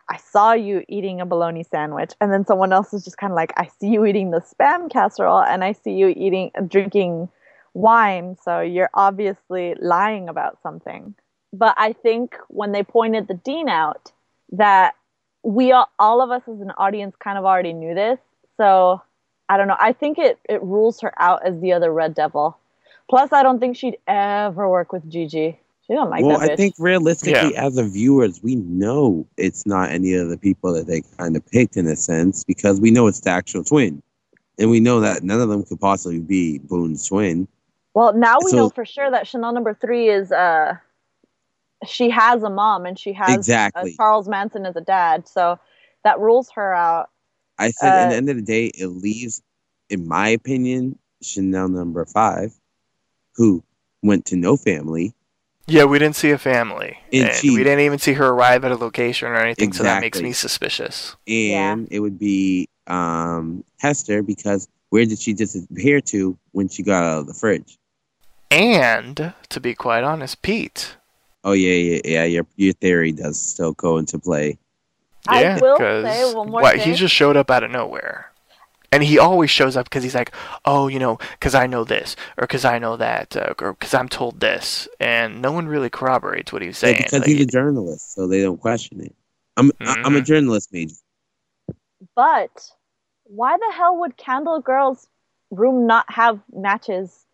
I saw you eating a bologna sandwich, and then someone else is just kind of like, I see you eating the spam casserole, and I see you eating drinking wine, so you're obviously lying about something. But I think when they pointed the dean out, that we all, all of us as an audience kind of already knew this, so I don't know. I think it it rules her out as the other Red Devil. Plus, I don't think she'd ever work with Gigi. She don't like well, that bitch. I think realistically, as a viewers, we know it's not any of the people that they kind of picked in a sense because we know it's the actual twin, and we know that none of them could possibly be Boone's twin. well, now we so- know for sure that Chanel number three is uh, she has a mom and she has uh, Exactly. Charles Manson as a dad, so that rules her out. I said, at Uh, the end of the day, it leaves, in my opinion, Chanel number five, who went to no family. Yeah, we didn't see a family, And and she- we didn't even see her arrive at a location or anything. So that makes me suspicious. and it would be um, Hester because where did she disappear to when she got out of the fridge? And to be quite honest, Pete. Oh yeah, yeah, yeah. Your your theory does still go into play. I Yeah, will 'cause say one more what, thing. he just showed up out of nowhere. And he always shows up because he's like, oh, you know, because I know this, or because I know that, uh, or because I'm told this. And no one really corroborates what he's saying. Yeah, saying. because Like, he's a journalist, so they don't question it. I'm I- I'm a Mhm. journalist major. But why the hell would Candle Girl's room not have matches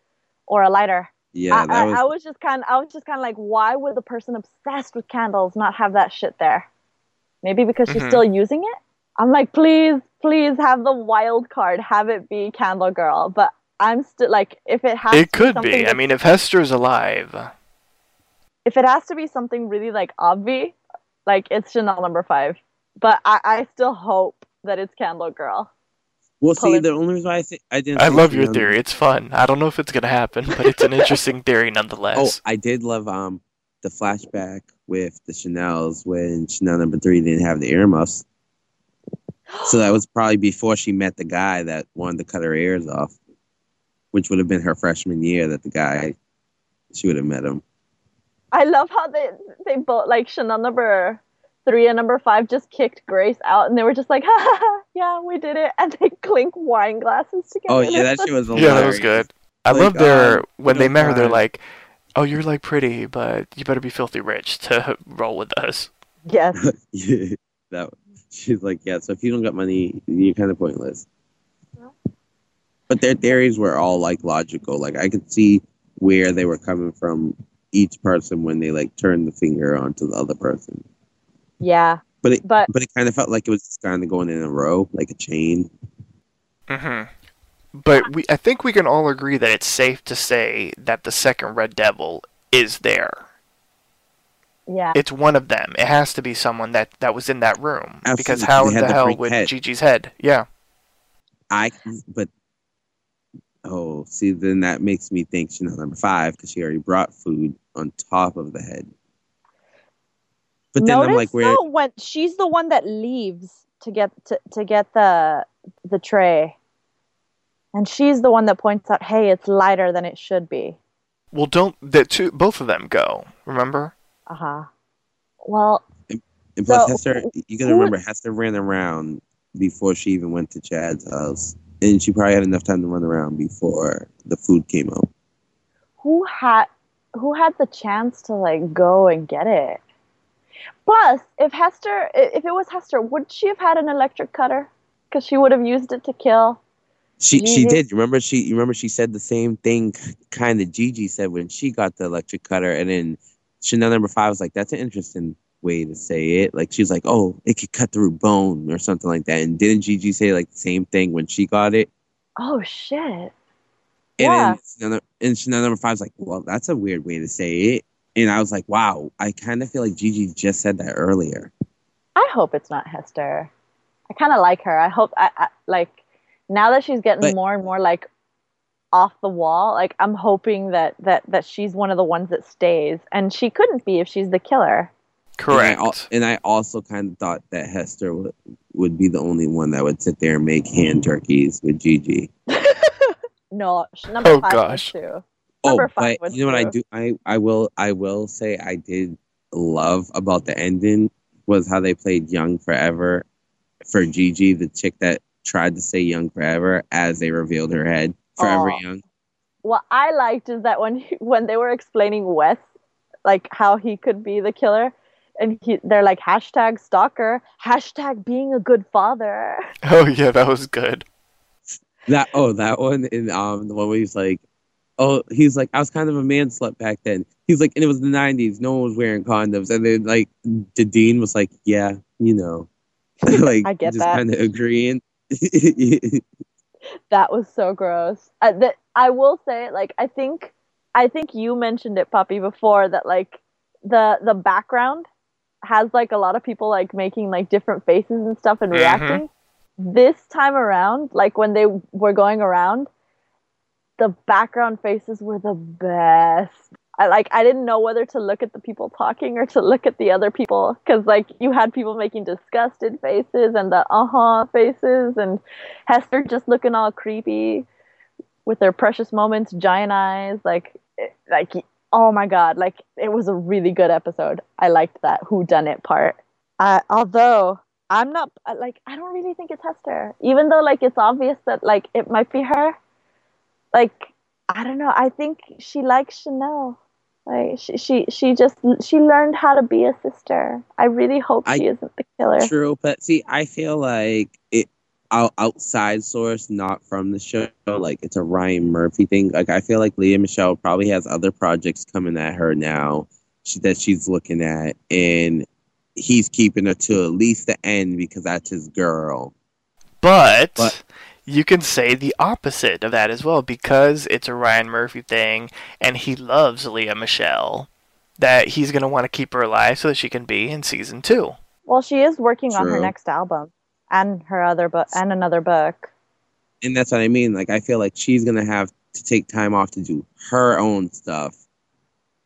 or a lighter? Yeah, I, that I, was. I was just kind I was just kind of like, why would the person obsessed with candles not have that shit there? Maybe because she's Mhm. still using it. I'm like, please, please have the wild card, have it be Candle Girl. But I'm still like, if it has, it to could something be. I mean, if Hester's alive, if it has to be something really like obvi, like it's Chanel number five. But I, I still hope that it's Candle Girl. well, see, Colin- the only reason why I say I didn't. I love your theory. It's fun. I don't know if it's gonna happen, but it's an *laughs* interesting theory nonetheless. Oh. I did love um the flashback with the Chanel's when Chanel number three didn't have the earmuffs. So that was probably before she met the guy that wanted to cut her ears off, which would have been her freshman year. That the guy she would have met him. I love how they they both like Chanel number three and number five just kicked Grace out, and they were just like, *laughs* ha, ha, ha, "Yeah, we did it," and they clink wine glasses together. Oh yeah, that *laughs* shit was hilarious. yeah, that was good. I Like, love their um, when they met her. They're like, "Oh, you're like pretty, but you better be filthy rich to *laughs* roll with us." yes, Yeah, *laughs* that she's like, yeah. So if you don't got money, you're kind of pointless. But their theories were all like logical. Like I could see where they were coming from each person when they like turned the finger onto the other person. yeah, But it but but it kind of felt like it was just kind of going in a row, like a chain. hmm But we, I think we can all agree that it's safe to say that the second Red Devil is there. yeah, It's one of them. It has to be someone that that was in that room. Because how in the the hell would head. Gigi's head? Yeah. I but oh, see, then that makes me think Chanel number five because she already brought food on top of the head. But then Notice I'm like, where? though, when she's the one that leaves to get to, to get the the tray, and she's the one that points out, "Hey, it's lighter than it should be." Well, don't the two both of them go. Remember? Uh huh. Well, And plus, So, Hester, you gotta who- remember, Hester ran around before she even went to Chad's house, and she probably had enough time to run around before the food came out. who had who had the chance to like go and get it? Plus, if Hester, if it was Hester, would she have had an electric cutter? Because she would have used it to kill. She she Mhm. did. Remember she you remember she said the same thing, kind of Gigi said when she got the electric cutter, and then Chanel number five was like, "That's an interesting way to say it." Like she's like, "Oh, it could cut through bone" or something like that. And didn't Gigi say like the same thing when she got it? Oh shit! And Yeah. then Chanel, and Chanel number five was like, "Well, that's a weird way to say it." And I was like, "Wow, I kind of feel like Gigi just said that earlier." I hope it's not Hester. I kind of like her. I hope I, I like now that she's getting But- more and more like off the wall. Like I'm hoping that that that she's one of the ones that stays, and she couldn't be if she's the killer. Correct. And I, and I also kind of thought that Hester would, would be the only one that would sit there and make hand turkeys with Gigi. *laughs* No, sh- number Oh, five gosh. was two. Oh, Number five but you know what I do? I, I will I will say I did love about the ending was how they played Young Forever for Gigi, the chick that tried to say Young Forever as they revealed her head. Forever Aw. Young. What I liked is that when he, when they were explaining Wes, like how he could be the killer, and he, they're like hashtag stalker, hashtag being a good father. *laughs* oh yeah, that was good. That oh that one and um the one where he's like oh, he's like, I was kind of a man slut back then. He's like, and it was the '90s. No one was wearing condoms, and then like the dean was like, yeah, you know, *laughs* *laughs* like I get just that. kind of agreeing. *laughs* That was so gross. Uh, that I will say, like, I think, I think you mentioned it, Puppy, before that like the the background has like a lot of people like making like different faces and stuff and Mhm. reacting. This time around, like when they were going around, the background faces were the best. I like I didn't know whether to look at the people talking or to look at the other people because like you had people making disgusted faces and the uh huh faces and Hester just looking all creepy with their precious moments, giant eyes, like it- like oh my god, like it was a really good episode. I liked that who done it part. Uh, although I'm not like I don't really think it's Hester, even though like it's obvious that like it might be her. Like I don't know. I think she likes Chanel. Like she she she just she learned how to be a sister. I really hope I- she isn't the killer. True, but see, I feel like it out, outside source, not from the show. Like it's a Ryan Murphy thing. Like I feel like Lea Michele probably has other projects coming at her now she, that she's looking at, and he's keeping her to at least the end because that's his girl. But, But- you can say the opposite of that as well because it's a Ryan Murphy thing and he loves Lea Michele. That he's going to want to keep her alive so that she can be in season two. Well, she is working on her next album and her other book and another book. And that's what I mean. Like I feel like she's gonna have to take time off to do her own stuff.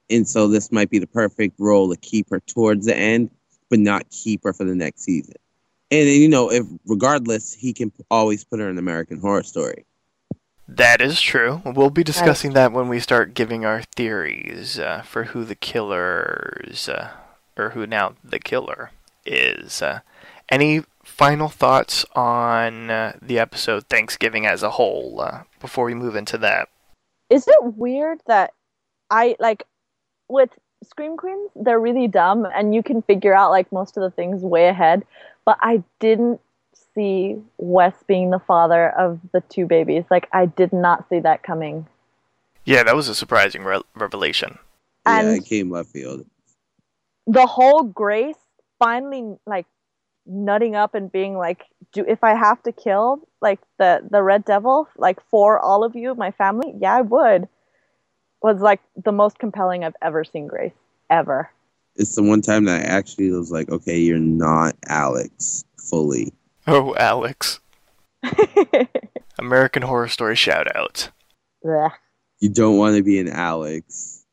And so this might be the perfect role to keep her towards the end, but not keep her for the next season. And you know, if regardless, he can always put her in American Horror Story. That is true. We'll be discussing that when we start giving our theories uh, for who the killers, uh, or who now the killer is. Uh, any final thoughts on uh, the episode Thanksgiving as a whole uh, before we move into that? Is it weird that I like with Scream Queens, they're really dumb and you can figure out like most of the things way ahead, but I didn't see Wes being the father of the two babies. Like I did not see that coming. Yeah, that was a surprising re- revelation. And yeah, it came left field. the whole Grace finally like nutting up and being like, "Do if I have to kill like the the Red Devil like for all of you, my family, yeah, I would." Was like the most compelling I've ever seen Grace ever. It's the one time that I actually was like, okay, you're not Alex fully. Oh, Alex. *laughs* American Horror Story shout out. Blech. You don't want to be an Alex.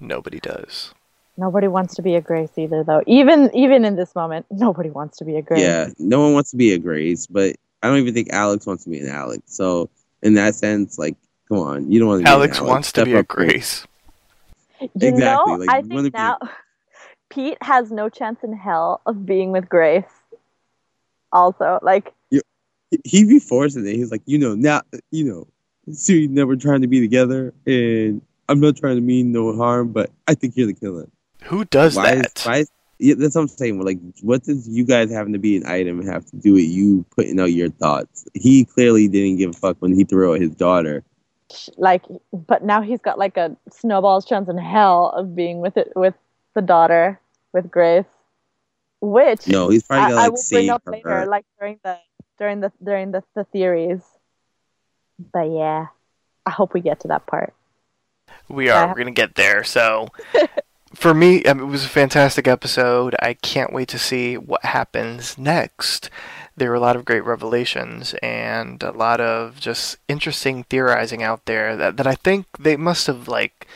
Nobody does. Nobody wants to be a Grace either, though. Even even in this moment, nobody wants to be a Grace. Yeah, no one wants to be a Grace, but I don't even think Alex wants to be an Alex. So in that sense, like, come on, you don't want to be Alex an Alex. wants to be a up to. Grace. You Exactly, know, like, I you wanna think be- now Pete has no chance in hell of being with Grace. Also, like he be forcing it. He's like, you know, now, you know, see, that we're never trying to be together, and I'm not trying to mean no harm, but I think you're the killer. Who does why that? Is, why is, yeah, that's what I'm saying. Like, what does you guys having to be an item have to do with you putting out your thoughts? He clearly didn't give a fuck when he threw out his daughter. like but now he's got like a snowball's chance in hell of being with it with the daughter with grace which No, he's probably gonna I like will bring up her. later like during the during the during the, the theories but yeah i hope we get to that part We are. Yeah. We're gonna get there. So, *laughs* for me, I mean, it was a fantastic episode. I can't wait to see what happens next. There were a lot of great revelations and a lot of just interesting theorizing out there that, that I think they must have like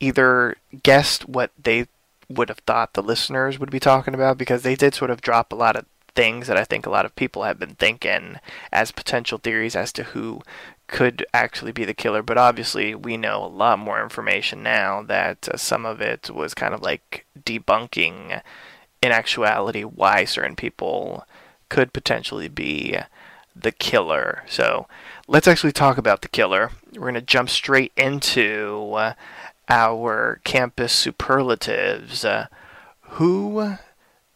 either guessed what they would have thought the listeners would be talking about because they did sort of drop a lot of things that I think a lot of people have been thinking as potential theories as to who could actually be the killer. But obviously, we know a lot more information now that uh, some of it was kind of like debunking, in actuality, why certain people could potentially be the killer. So let's actually talk about the killer. We're going to jump straight into uh, our campus superlatives. Uh, who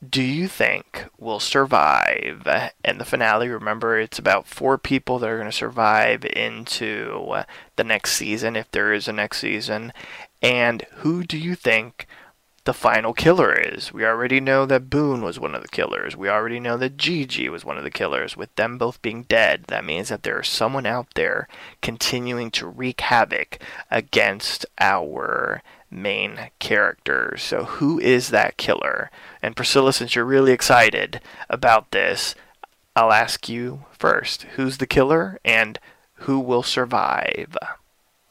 do you think will survive in the finale? Remember, it's about four people that are going to survive into the next season, if there is a next season. And who do you think the final killer is? We already know that Boone was one of the killers. We already know that Gigi was one of the killers. With them both being dead, that means that there is someone out there continuing to wreak havoc against our main characters. So, who is that killer? And Priscilla, since you're really excited about this, I'll ask you first who's the killer and who will survive?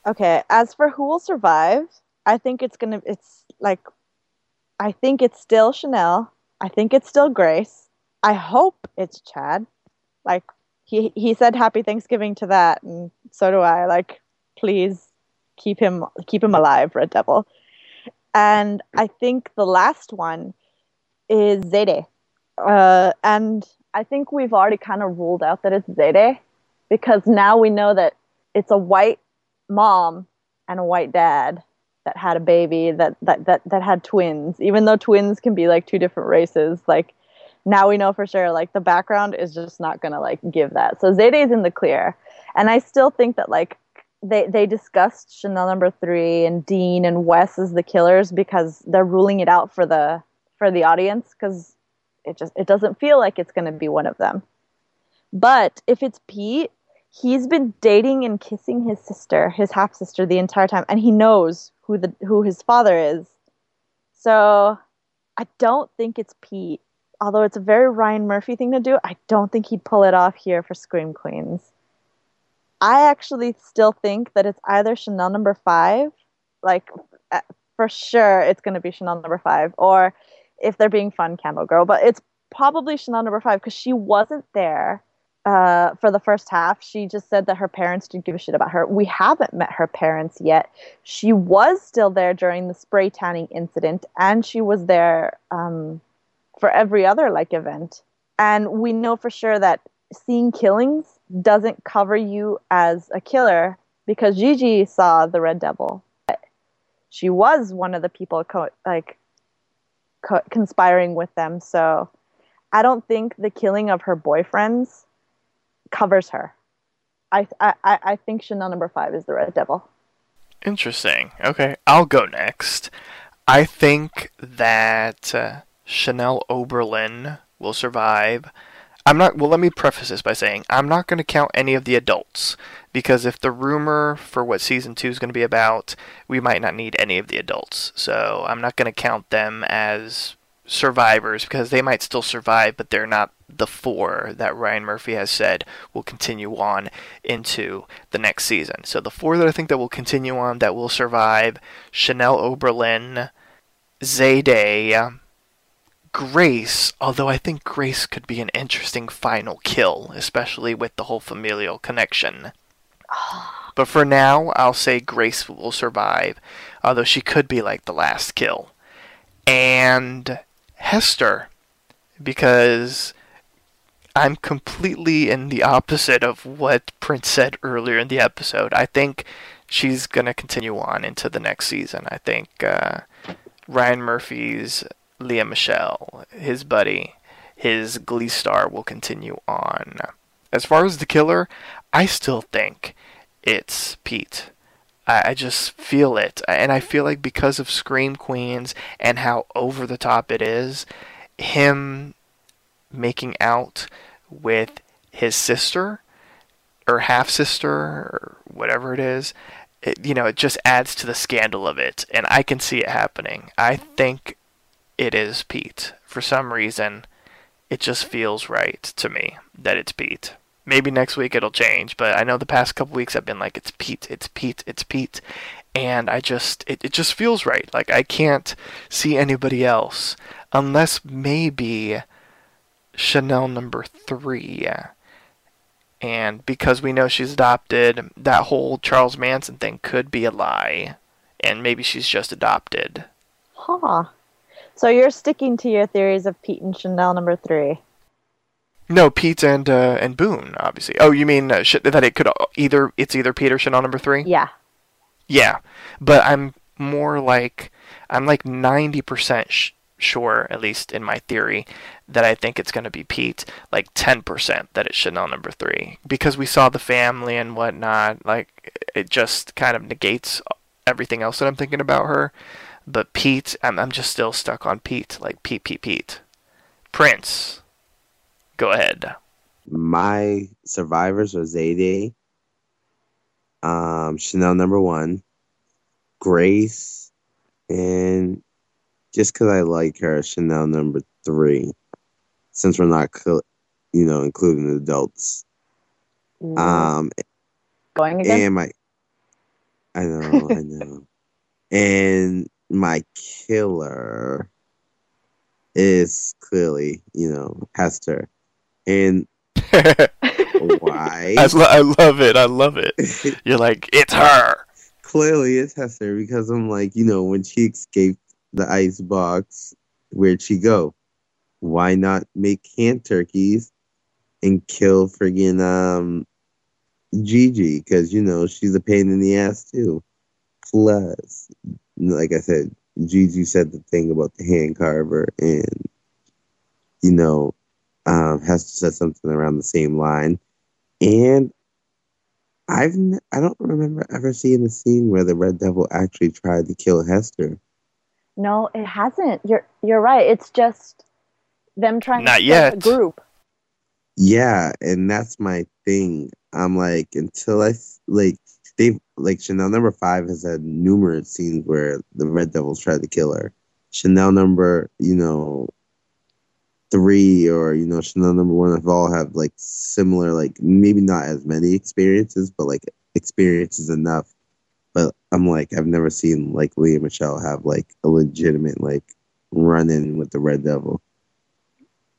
Okay, as for who will survive, I think it's gonna, it's like, I think it's still Chanel. I think it's still Grace. I hope it's Chad. Like, he, he said happy Thanksgiving to that, and so do I. Like, please keep him keep him alive, Red Devil. And I think the last one is Zayday. Uh, and I think we've already kind of ruled out that it's Zayday because now we know that it's a white mom and a white dad that had a baby that, that, that, that had twins, even though twins can be like two different races. Like now we know for sure, like the background is just not going to like give that. So Zayday's in the clear. And I still think that like they they discussed Chanel number three and Dean and Wes as the killers because they're ruling it out for the for the audience because it just it doesn't feel like it's going to be one of them. But if it's Pete, he's been dating and kissing his sister, his half sister, the entire time, and he knows who the who his father is. So I don't think it's Pete. Although it's a very Ryan Murphy thing to do, I don't think he'd pull it off here for Scream Queens. I actually still think that it's either Chanel number five, like uh, for sure it's going to be Chanel number five, or if they're being fun, Candle Girl. But it's probably Chanel number five because she wasn't there uh, for the first half. She just said that her parents didn't give a shit about her. We haven't met her parents yet. She was still there during the spray tanning incident, and she was there um, for every other like event. And we know for sure that seeing killings doesn't cover you as a killer because Gigi saw the Red Devil. She was one of the people co- like co- conspiring with them. So I don't think the killing of her boyfriends covers her. I I I think Chanel number five is the Red Devil. Interesting. Okay, I'll go next. I think that uh, Chanel Oberlin will survive. I'm not. Well, let me preface this by saying I'm not going to count any of the adults because if the rumor for what season two is going to be about, we might not need any of the adults. So I'm not going to count them as survivors because they might still survive, but they're not the four that Ryan Murphy has said will continue on into the next season. So the four that I think that will continue on that will survive: Chanel Oberlin, Zayday, Grace, although I think Grace could be an interesting final kill, especially with the whole familial connection. *sighs* but for now, I'll say Grace will survive, although she could be like the last kill. And Hester, because I'm completely in the opposite of what Prince said earlier in the episode. I think she's going to continue on into the next season. I think uh, Ryan Murphy's Lea Michele, his buddy, his Glee star will continue on. As far as the killer, I still think it's Pete. I, I just feel it. And I feel like because of Scream Queens and how over the top it is, him making out with his sister or half sister or whatever it is, it, you know, it just adds to the scandal of it. And I can see it happening. I think it is Pete. For some reason, it just feels right to me that it's Pete. Maybe next week it'll change, but I know the past couple weeks I've been like, it's Pete, it's Pete, it's Pete. And I just, it, it just feels right. Like I can't see anybody else unless maybe Chanel number three. And because we know she's adopted, that whole Charles Manson thing could be a lie. And maybe she's just adopted. Huh. So you're sticking to your theories of Pete and Chanel number three. No, Pete and uh, and Boone, obviously. Oh, you mean uh, sh- that it could either it's either Pete or Chanel number three? Yeah. Yeah, but I'm more like I'm like ninety percent sh- sure, at least in my theory, that I think it's going to be Pete. Like 10% that it's Chanel number three. Because we saw the family and whatnot. Like, it just kind of negates everything else that I'm thinking about her. But Pete, I'm, I'm just still stuck on Pete. Like, Pete, Pete, Pete. Prince, go ahead. My survivors are Zayday, um, Chanel number one, Grace, and just because I like her, Chanel number three. Since we're not, you know, including the adults. Um, Going again? and my, I know, I *laughs* know, and my killer is clearly, you know, Hester, and *laughs* why? I, lo- I love it. I love it. *laughs* You're like, it's her. clearly it's Hester because I'm like, you know, when she escaped the ice box, where'd she go? Why not make canned turkeys and kill friggin' um Gigi? Because you know she's a pain in the ass too. Plus, like I said, Gigi said the thing about the hand carver, and you know, um, Hester said something around the same line, and I've n- I don't remember ever seeing a scene where the Red Devil actually tried to kill Hester. No, it hasn't. You're you're right. It's just them trying Not to start a yet. group. Yeah, and that's my thing. I'm like until I like they've like Chanel number five has had numerous scenes where the Red Devils tried to kill her. Chanel number, you know, three or you know Chanel number one have all have like similar like maybe not as many experiences, but like experiences enough. But I'm like I've never seen like Lea Michele have like a legitimate like run in with the Red Devil.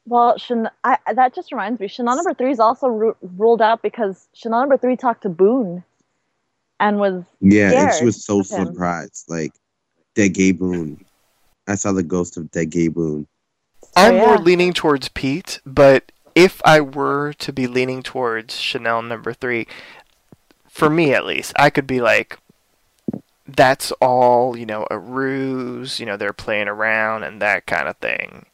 Well, Chan- I, that just reminds me. Chanel number three is also ru- ruled out because Chanel number three talked to Boone, and was Yeah, and she was so surprised. Like Dead Gay Boone. I saw the ghost of Dead Gay Boone. I'm Oh, more leaning towards Pete, but if I were to be leaning towards Chanel number three, for me at least, I could be like, that's all, you know, a ruse, you know, they're playing around and that kind of thing.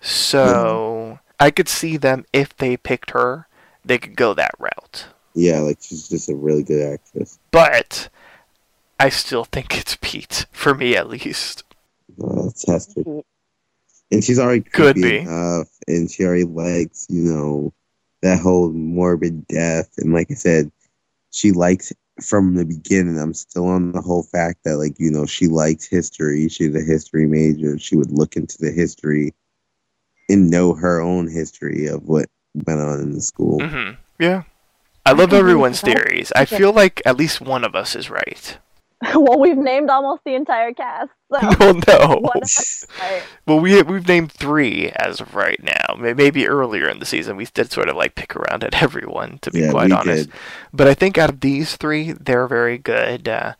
So mm-hmm. I could see them, if they picked her, they could go that route. Yeah, like she's just a really good actress. But I still think it's Pete, for me at least. It's Hester. And she's already Could creepy be. enough, and she already likes, you know, that whole morbid death. And like I said, she likes from the beginning. I'm still on the whole fact that, like, you know, she likes history. She's a history major. She would look into the history and know her own history of what went on in the school. hmm Yeah. I love everyone's theories. I feel like at least one of us is right. *laughs* well, we've named almost the entire cast. So *laughs* Oh no. one of us- right. Well, we we've named three as of right now. Maybe earlier in the season we did sort of like pick around at *laughs* everyone, to be Yeah, quite we honest. did. But I think out of these three, they're very good uh,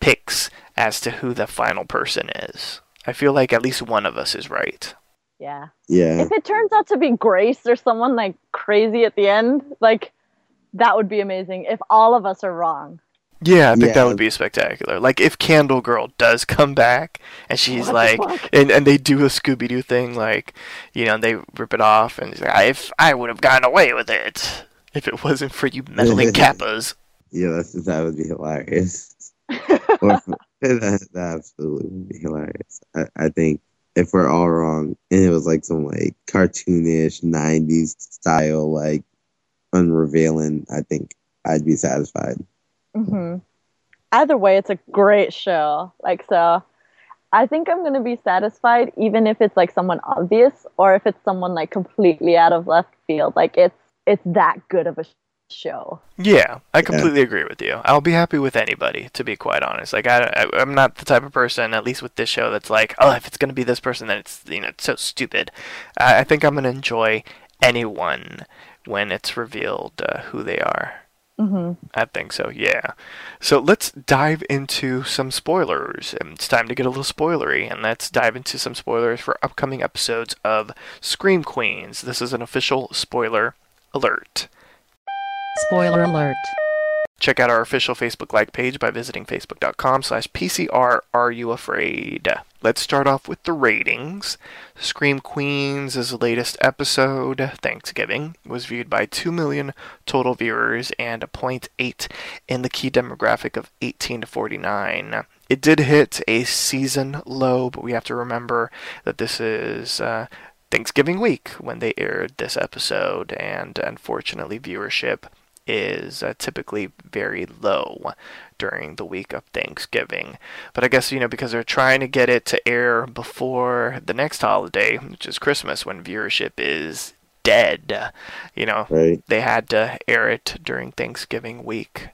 picks as to who the final person is. I feel like at least one of us is right. Yeah. Yeah. If it turns out to be Grace or someone like crazy at the end, like that would be amazing. If all of us are wrong. Yeah, I think Yeah. that would be spectacular. Like if Candle Girl does come back and she's What like, and, and they do a Scooby Doo thing, like, you know, and they rip it off, and she's like, if I would have gotten away with it if it wasn't for you meddling *laughs* kappas. Yeah, that's, that would be hilarious. *laughs* or that, that absolutely would be hilarious. I, I think if we're all wrong and it was like some like cartoonish '90s style, like unrevealing, I think I'd be satisfied. Hmm Either way, it's a great show. Like so, I think I'm gonna be satisfied, even if it's like someone obvious or if it's someone like completely out of left field. Like it's it's that good of a sh- show. Yeah, I completely agree with you. I'll be happy with anybody, to be quite honest. Like I, I, I'm not the type of person, at least with this show, that's like, oh, if it's gonna be this person, then it's you know it's so stupid. I, I think I'm gonna enjoy anyone when it's revealed uh, who they are. Hmm I think so, yeah. So let's dive into some spoilers. And It's time to get a little spoilery, and let's dive into some spoilers for upcoming episodes of Scream Queens. This is an official spoiler alert. Spoiler alert. Check out our official Facebook like page by visiting facebook.com slash PCR Are You Afraid. Let's start off with the ratings. Scream Queens' latest episode, Thanksgiving, was viewed by 2 million total viewers and a 0.8 in the key demographic of 18 to 49. It did hit a season low, but we have to remember that this is uh, Thanksgiving week when they aired this episode, and unfortunately, viewership is uh, typically very low during the week of Thanksgiving. But I guess, you know, because they're trying to get it to air before the next holiday, which is Christmas, when viewership is dead, you know, Right. they had to air it during Thanksgiving week.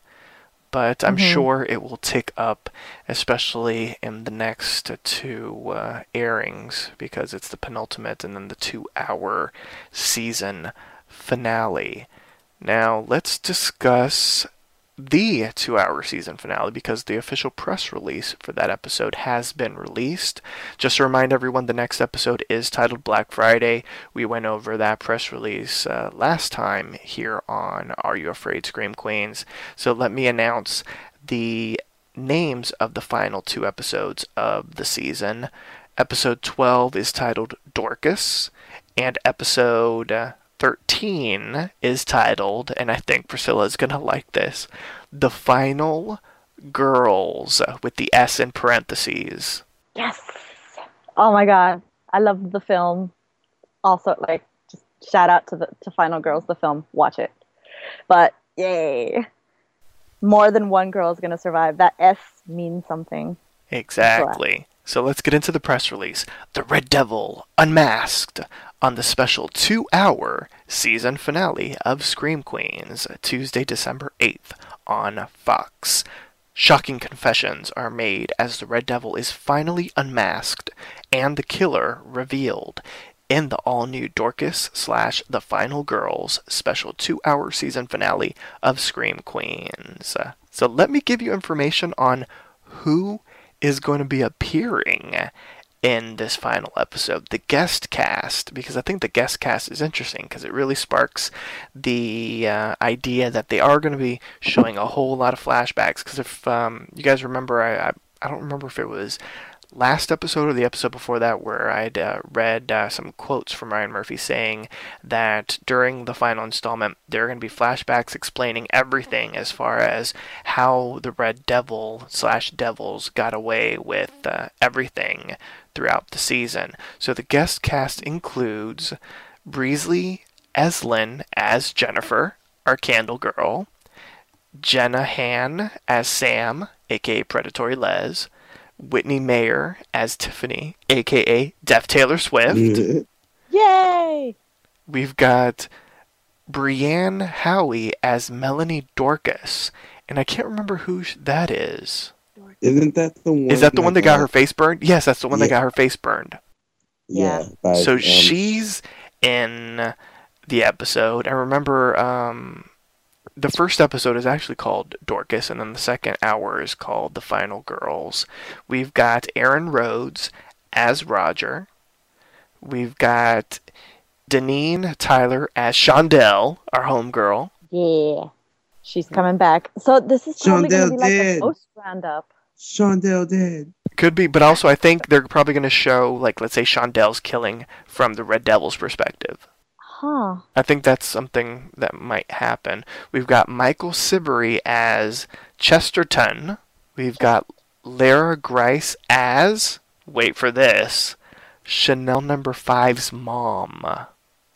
But I'm Mhm. sure it will tick up, especially in the next two uh, airings, because it's the penultimate and then the two hour season finale. Now, let's discuss the two hour season finale because the official press release for that episode has been released. Just to remind everyone, the next episode is titled Black Friday. We went over that press release uh, last time here on Are You Afraid Scream Queens? So let me announce the names of the final two episodes of the season. Episode 12 is titled Dorcas, and episode uh, 13 is titled, and I think Priscilla is going to like this, The Final Girls, with the S in parentheses. Yes. Oh my god, I love the film. Also, like, just shout out to the to Final Girls, the film. Watch it. But yay, more than one girl is gonna survive. That S means something. Exactly. So let's get into the press release. The Red Devil unmasked on the special two hour season finale of Scream Queens, Tuesday, December 8th on Fox. Shocking confessions are made as the Red Devil is finally unmasked and the killer revealed in the all new Dorcas slash The Final Girls special two hour season finale of Scream Queens. So let me give you information on who is going to be appearing in this final episode, the guest cast, because I think the guest cast is interesting because it really sparks the uh, idea that they are going to be showing a whole lot of flashbacks. Because if um, you guys remember, I, I I don't remember if it was last episode or the episode before that where I'd uh, read uh, some quotes from Ryan Murphy saying that during the final installment there are going to be flashbacks explaining everything as far as how the Red Devil slash Devils got away with uh, everything throughout the season. So the guest cast includes Breezy Eslin as Jennifer, our Candle Girl, Jenna Han as Sam, aka Predatory Lez, Whitney Meyer as Tiffany, aka Deaf Taylor Swift. Yay! We've got Brianne Howey as Melanie Dorcas, and I can't remember who that is. Isn't that the one? Is that the one that got her face burned? Yes, that's the one that got her face burned. Yeah. Yeah. by, so um, she's in the episode. I remember um, the first episode is actually called Dorcas, and then the second hour is called The Final Girls. We've got Aaron Rhodes as Roger. We've got Deneen Tyler as Shondell, our homegirl. Yeah, she's coming back. So this is probably gonna be like did. a post roundup. Shondell did. Could be, but also I think they're probably going to show, like, let's say Shondell's killing from the Red Devil's perspective. Huh. I think that's something that might happen. We've got Michael Siberry as Chesterton. We've got Lara Grice as, wait for this, Chanel number five's mom.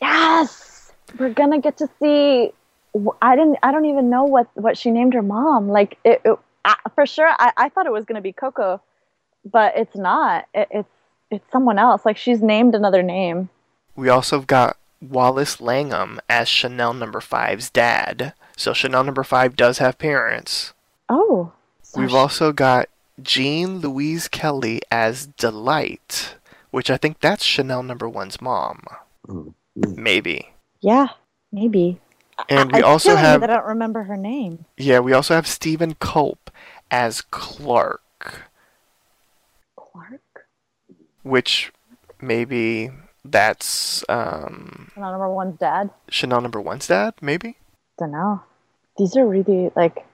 Yes, we're gonna get to see. I didn't. I don't even know what what she named her mom. Like it, it I, for sure. I, I thought it was gonna be Coco, but it's not. It, it's it's someone else. Like she's named another name. We also have got Wallace Langham as Chanel number five's dad. So Chanel number five does have parents. Oh, so We've she- also got Jean Louisa Kelly as Delight, which I think that's Chanel number one's mom. Yeah. Maybe. yeah, maybe. And I- we it's also have I don't remember her name. Yeah, we also have Stephen Culp as Clark, Clark. which maybe that's um, Chanel number one's dad. Chanel number one's dad, maybe? Don't know. These are really like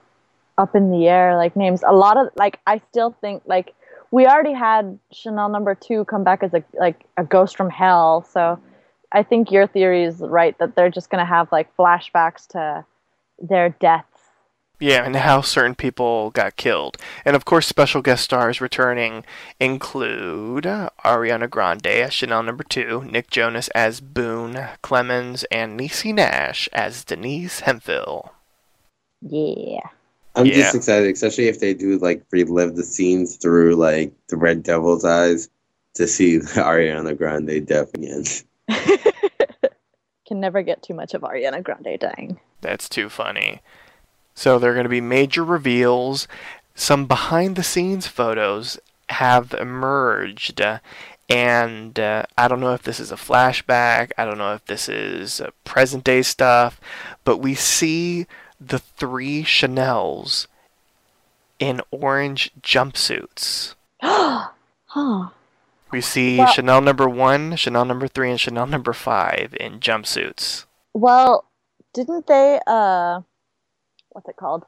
up in the air, like names. A lot of like I still think like we already had Chanel number two come back as a like a ghost from hell, so I think your theory is right that they're just gonna have like flashbacks to their deaths. Yeah, and how certain people got killed. And of course, special guest stars returning include Ariana Grande as Chanel number two, Nick Jonas as Boone Clemens, and Niecy Nash as Denise Hemphill. Yeah. I'm Yeah. just excited, especially if they do like relive the scenes through like the Red Devil's eyes to see *laughs* Ariana Grande death again. *laughs* Can never get too much of Ariana Grande dying. That's too funny. So there are going to be major reveals. Some behind the scenes photos have emerged. And uh, I don't know if this is a flashback. I don't know if this is uh, present day stuff. But we see the three Chanels in orange jumpsuits. *gasps* huh. We see Well- Chanel number one, Chanel number three, and Chanel number five in jumpsuits. Well, didn't they uh what's it called?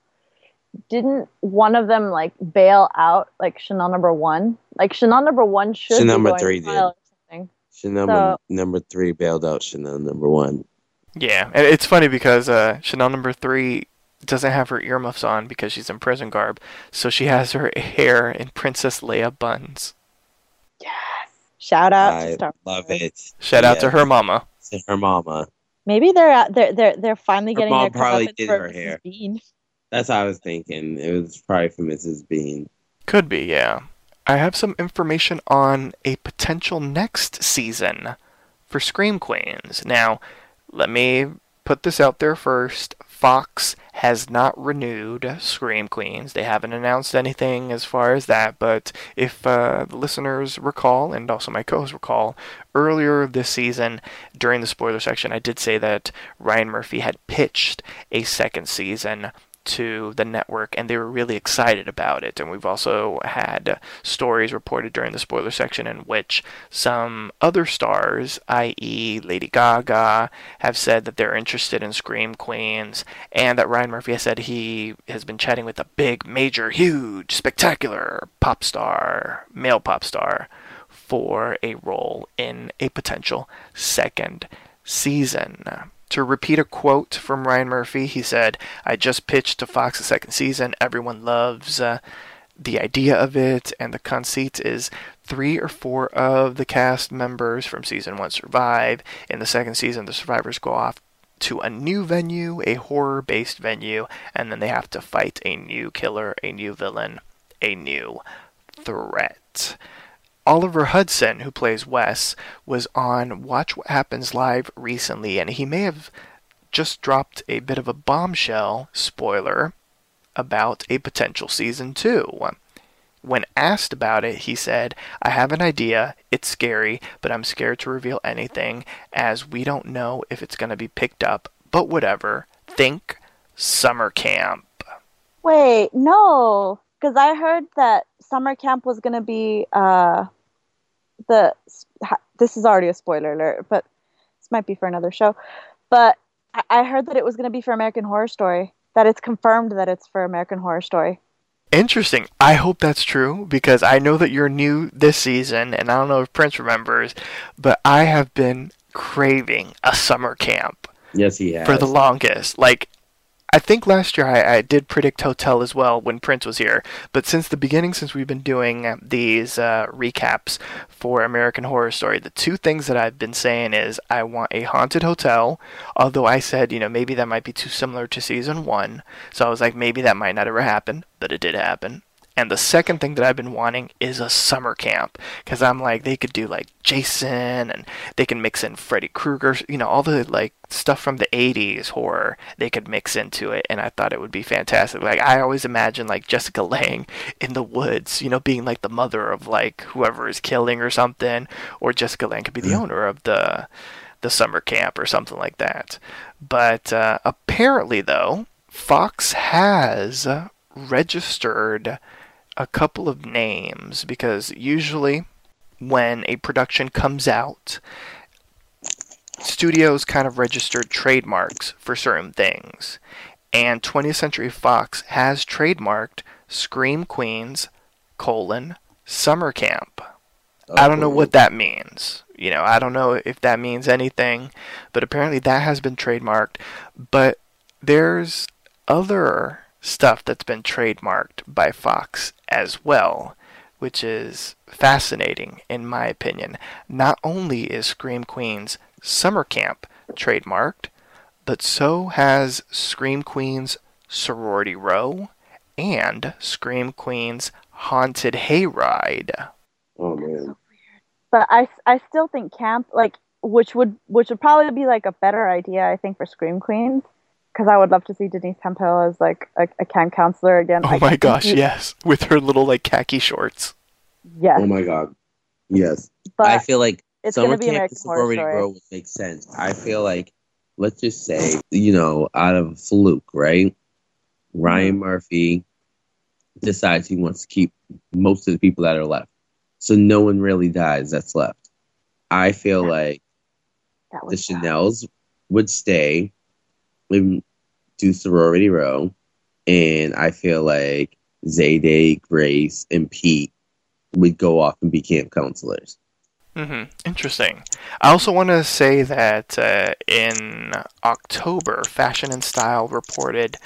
Didn't one of them like bail out like Chanel number one? Like Chanel number one should Chanel be number going three to trial did. or something. Chanel So- number, number three bailed out Chanel number one. Yeah, and it's funny because uh, Chanel number three doesn't have her earmuffs on because she's in prison garb, so she has her hair in Princess Leia buns. Yes. Shout out to I Star love it. Shout out to her mama. To her mama. Maybe they're at, they're they're they're finally Her getting mom their probably did for her Mrs. hair. Bean. That's what I was thinking. It was probably for Mrs. Bean. Could be, yeah. I have some information on a potential next season for Scream Queens. Now, let me put this out there first. Fox has not renewed Scream Queens. They haven't announced anything as far as that, but if uh, the listeners recall, and also my co hosts recall, earlier this season, during the spoiler section, I did say that Ryan Murphy had pitched a second season to the network and they were really excited about it and we've also had stories reported during the spoiler section in which some other stars i.e. Lady Gaga have said that they're interested in Scream Queens and that Ryan Murphy has said he has been chatting with a big major huge spectacular pop star male pop star for a role in a potential second season. To repeat a quote from Ryan Murphy, he said, I just pitched to Fox a second season. Everyone loves uh, the idea of it, and the conceit is three or four of the cast members from season one survive. In the second season, the survivors go off to a new venue, a horror based venue, and then they have to fight a new killer, a new villain, a new threat. Oliver Hudson, who plays Wes, was on Watch What Happens Live recently, and he may have just dropped a bit of a bombshell spoiler about a potential season two. When asked about it, he said, I have an idea, it's scary, but I'm scared to reveal anything, as we don't know if it's going to be picked up, but whatever. Think summer camp. Wait, no, because I heard that summer camp was gonna be uh the this is already a spoiler alert, but this might be for another show. But I- I heard that it was gonna be for American Horror Story. That it's confirmed that it's for American Horror Story. Interesting. I hope that's true because I know that you're new this season, and I don't know if Prince remembers, but I have been craving a summer camp Yes, he has. for the longest. Like, I think last year I, I did predict Hotel as well when Prince was here, but since the beginning, since we've been doing these uh, recaps for American Horror Story, the two things that I've been saying is I want a haunted hotel, although I said, you know, maybe that might be too similar to season one, so I was like, maybe that might not ever happen, but it did happen. And the second thing that I've been wanting is a summer camp because I'm like they could do like Jason and they can mix in Freddy Krueger, you know, all the like stuff from the 80s horror they could mix into it and I thought it would be fantastic. Like I always imagine like Jessica Lange in the woods, you know, being like the mother of like whoever is killing or something or Jessica Lange could be the owner of the the summer camp or something like that. But uh, apparently though, Fox has registered a couple of names because usually when a production comes out, studios kind of registered trademarks for certain things. And 20th Century Fox has trademarked Scream Queens, colon, Summer Camp. I don't know what oh. that means. You know, I don't know if that means anything, but apparently that has been trademarked. But there's other stuff that's been trademarked by Fox as well, which is fascinating in my opinion. Not only is Scream Queens Summer Camp trademarked, but so has Scream Queens Sorority Row and Scream Queens Haunted Hayride. Oh man. But I, I still think camp like which would which would probably be like a better idea I think for Scream Queens because I would love to see Denise Campbell as like a, a camp counselor again. Oh Like, my *laughs* gosh, you- yes, with her little like khaki shorts. Yes, Oh my god. Yes. but I feel like it's Summer gonna be Camp American and Horror Story. Row would make sense. I feel like, let's just say, you know, out of fluke, right? Ryan Mm-hmm. Murphy decides he wants to keep most of the people that are left. So no one really dies that's left. I feel like That the was bad. Chanels would stay and do Sorority Row. And I feel like Zayday, Grace, and Pete would go off and be camp counselors. hmm Interesting. I also want to say that uh, in October, Fashion and Style reported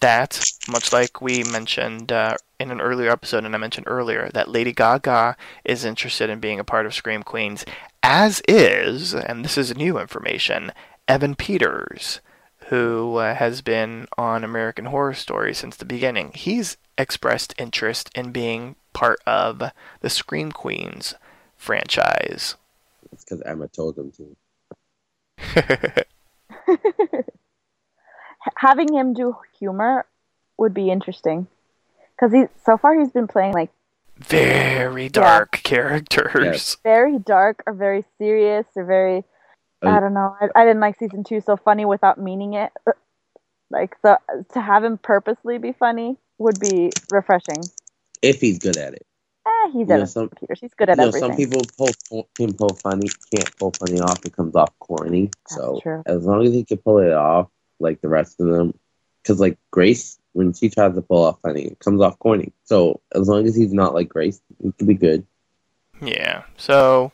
that, much like we mentioned uh, in an earlier episode, and I mentioned earlier, that Lady Gaga is interested in being a part of Scream Queens, as is, and this is new information, Evan Peters, who uh, has been on American Horror Story since the beginning. He's expressed interest in being part of the Scream Queens franchise. It's because Emma told him to. *laughs* *laughs* having him do humor would be interesting because he so far he's been playing like Very dark characters. Yes. very dark or very serious or very. I don't know. I, I didn't like season two so funny without meaning it. *laughs* Like so to have him purposely be funny would be refreshing. If he's good at it. Eh, he's You know, some- Peters. He's good at you know, everything. some people pull, can pull funny, can't pull funny off. It comes off corny. That's so true. as long as he can pull it off, like the rest of them, because like Grace, when she tries to pull off funny, it comes off corny. So as long as he's not like Grace, he could be good. Yeah. So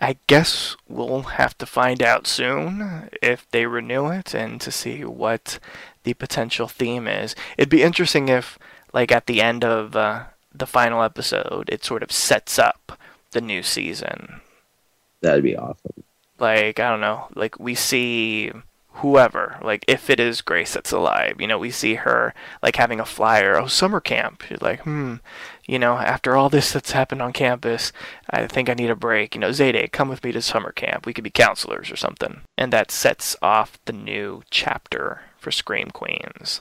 I guess we'll have to find out soon if they renew it and to see what the potential theme is. It'd be interesting if, like, at the end of uh, the final episode, it sort of sets up the new season. That'd be awesome. like I don't know, like we see whoever, like if it is Grace that's alive, you know, we see her like having a flyer, oh summer camp. You're like, hmm, you know, after all this that's happened on campus, I think I need a break. You know, Zayday, come with me to summer camp. We could be counselors or something, and that sets off the new chapter for Scream Queens.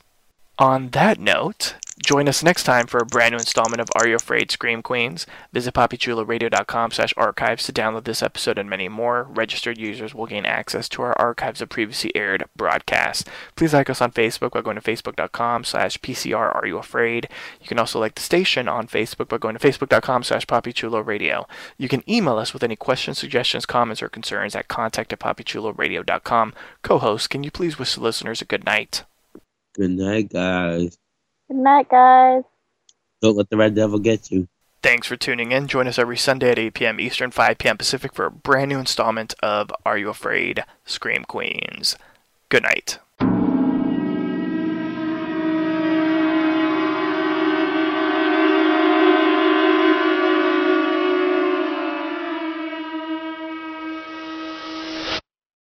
On that note, join us next time for a brand new installment of Are You Afraid Scream Queens? Visit poppychularadio.com slash archives to download this episode and many more. Registered users will gain access to our archives of previously aired broadcasts. Please like us on Facebook by going to facebook.com slash PCR Are You Afraid? You can also like the station on Facebook by going to facebook.com slash poppychularadio. You can email us with any questions, suggestions, comments, or concerns at contact at poppychularadio.com. Co-host, can you please wish the listeners a good night? Good night, guys. Good night, guys. Don't let the red devil get you. Thanks for tuning in. Join us every Sunday at 8 p.m. Eastern, 5 p.m. Pacific for a brand new installment of Are You Afraid? Scream Queens. Good night.